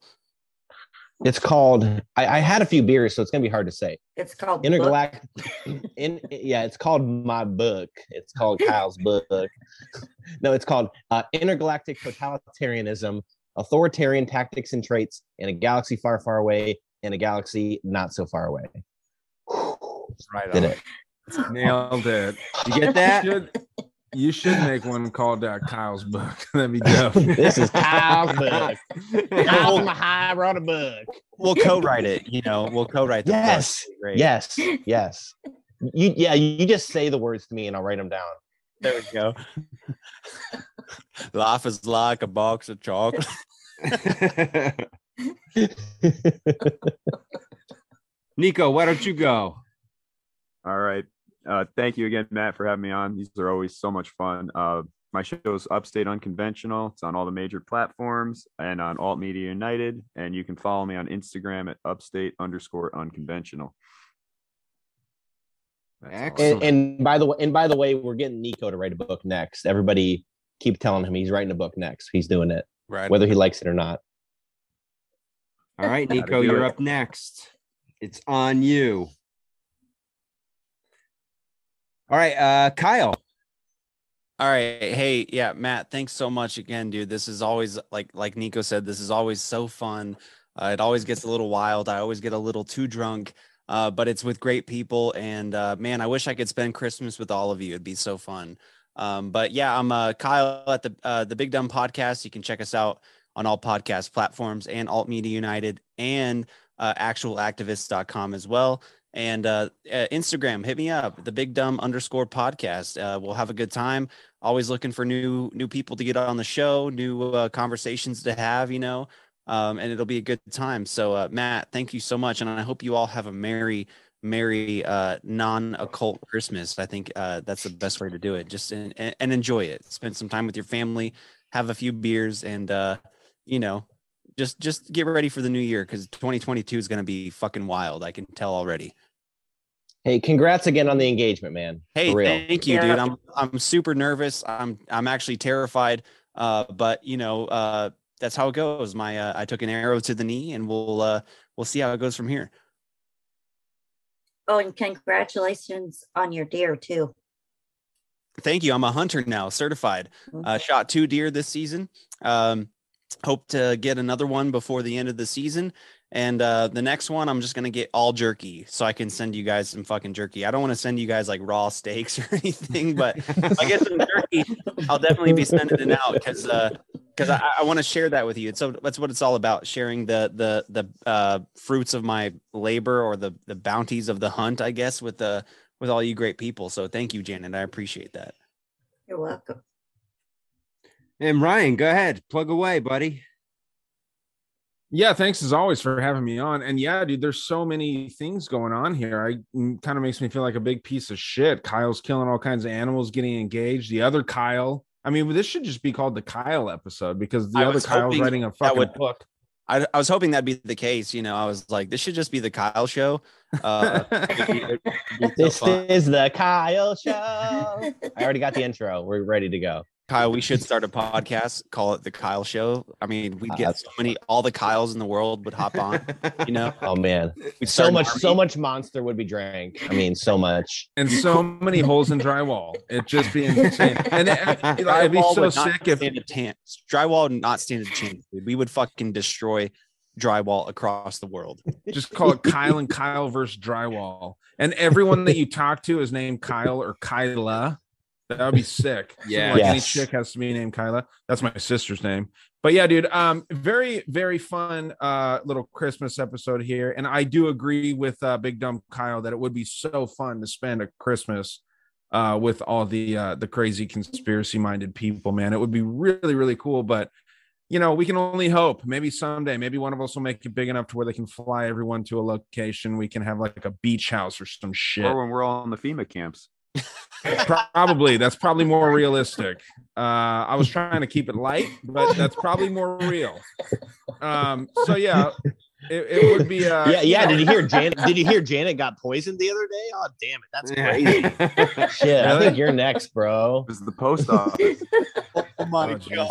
It's called. I, I had a few beers, so it's gonna be hard to say. It's called Intergalactic. in yeah, it's called my book. It's called Kyle's book. no, it's called uh, Intergalactic Totalitarianism: Authoritarian Tactics and Traits in a Galaxy Far, Far Away, in a galaxy not so far away. Right Did it? Nailed it. You get that? You should, you should make one called uh, Kyle's book. That'd be dope. This is Kyle's book. Kyle's my high wrote a book. We'll co-write it. You know, we'll co-write the book. Yes. Great. Yes. Yes. You yeah. You just say the words to me, and I'll write them down. There we go. Life is like a box of chocolate. Nico, why don't you go? All right. Uh, thank you again, Matt, for having me on. These are always so much fun. Uh, my show is Upstate Unconventional. It's on all the major platforms and on Alt Media United. And you can follow me on Instagram at upstate underscore unconventional. Excellent. and, and by the way, and by the way, we're getting Nico to write a book next. Everybody keep telling him he's writing a book next. He's doing it, Right. whether he likes it or not. All right, Nico, you're up next. It's on you. All right, uh, Kyle. All right. Hey, yeah, Matt, thanks so much again, dude. This is always like like Nico said, this is always so fun. Uh, it always gets a little wild. I always get a little too drunk. Uh, but it's with great people and uh, man, I wish I could spend Christmas with all of you. It'd be so fun. Um, but yeah, I'm uh, Kyle at the uh, the Big Dumb Podcast. You can check us out on all podcast platforms and Alt Media United and uh, actualactivists.com as well. And uh, uh, Instagram, hit me up, the Big Dumb underscore podcast. Uh, we'll have a good time. Always looking for new new people to get on the show, new uh, conversations to have. You know, um, and it'll be a good time. So, uh, Matt, thank you so much, and I hope you all have a merry, merry uh, non-occult Christmas. I think uh, that's the best way to do it. Just and, and enjoy it. Spend some time with your family, have a few beers, and uh, you know, just just get ready for the new year because 2022 is going to be fucking wild. I can tell already. Hey, congrats again on the engagement, man. Hey, thank you, dude. I'm I'm super nervous. I'm I'm actually terrified. Uh, but you know, uh, that's how it goes. My uh, I took an arrow to the knee, and we'll uh, we'll see how it goes from here. Oh, and congratulations on your deer too. Thank you. I'm a hunter now, certified. Uh, shot two deer this season. Um, hope to get another one before the end of the season. And uh, the next one, I'm just gonna get all jerky, so I can send you guys some fucking jerky. I don't want to send you guys like raw steaks or anything, but if I get some jerky, I'll definitely be sending it out because because I, I want to share that with you. So that's what it's all about: sharing the the the uh, fruits of my labor or the the bounties of the hunt, I guess, with the with all you great people. So thank you, Janet. I appreciate that. You're welcome. And Ryan, go ahead, plug away, buddy. Yeah, thanks as always for having me on. And yeah, dude, there's so many things going on here. I kind of makes me feel like a big piece of shit. Kyle's killing all kinds of animals, getting engaged. The other Kyle, I mean, this should just be called the Kyle episode because the I other was Kyle's writing a fucking would- book. I, I was hoping that'd be the case. You know, I was like, this should just be the Kyle show. Uh, it'd be- it'd be so This fun. is the Kyle Show. I already got the intro. We're ready to go. Kyle, we should start a podcast, call it the Kyle Show. I mean, we'd get so many, all the Kyles in the world would hop on. You know, Oh man, we'd so much, so much monster would be drank. I mean, so much. and so many holes in drywall. It'd just be insane. And it, you know, I'd be so would sick if stand a chance. Drywall would not stand a chance. We would fucking destroy drywall across the world. just call it Kyle and Kyle versus drywall. And everyone that you talk to is named Kyle or Kyla. That would be sick. So, Yeah. like any chick has to be named Kyla. That's my sister's name. But yeah, dude, um, very, very fun uh little Christmas episode here. And I do agree with uh Big Dumb Kyle that it would be so fun to spend a Christmas uh with all the uh the crazy conspiracy minded people, man. It would be really, really cool. But you know, we can only hope. Maybe someday, maybe one of us will make it big enough to where they can fly everyone to a location. We can have like a beach house or some shit. Or when we're all in the FEMA camps. Probably that's probably more realistic. Uh, I was trying to keep it light, but that's probably more real. Um, so yeah, it, it would be. Uh, yeah, yeah. know- Did you hear Janet? Did you hear Janet got poisoned the other day? Oh, damn it, that's crazy. Shit, I think you're next, bro. This is the post office. Oh my Oh, Jesus.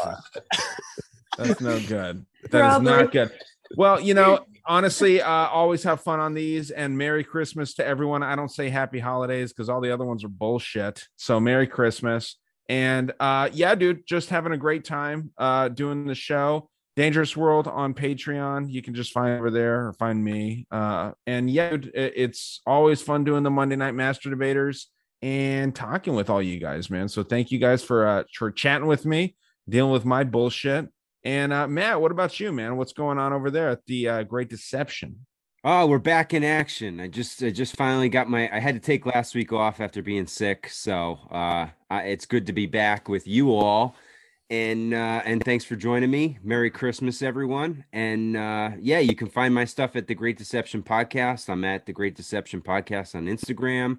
That's no good. That is Probably. not good. Well, you know, honestly, uh, always have fun on these and Merry Christmas to everyone. I don't say Happy Holidays because all the other ones are bullshit. So Merry Christmas. And uh, yeah, dude, just having a great time uh, doing the show. Dangerous World on Patreon. You can just find over there or find me. Uh, and yeah, dude, it's always fun doing the Monday Night Master Debaters and talking with all you guys, man. So thank you guys for uh, for chatting with me, dealing with my bullshit. And uh, Matt, what about you, man? What's going on over there at the uh, Great Deception? Oh, we're back in action. I just I just finally got my I had to take last week off after being sick. So uh I, it's good to be back with you all. And uh and thanks for joining me. Merry Christmas everyone. And uh yeah, you can find my stuff at the Great Deception Podcast. I'm at the Great Deception Podcast on Instagram.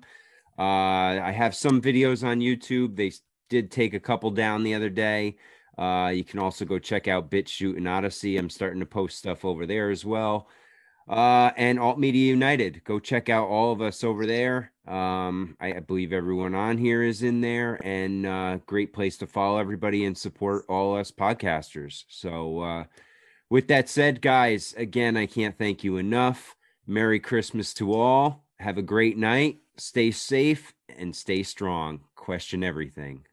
Uh I have some videos on YouTube. They did take a couple down the other day. Uh you can also go check out BitChute and Odysee. I'm starting to post stuff over there as well. Uh and alt media united. Go check out all of us over there. Um I, I believe everyone on here is in there and uh great place to follow everybody and support all us podcasters. So uh with that said guys again i can't thank you enough. Merry christmas to all. Have a great night. Stay safe and stay strong. Question everything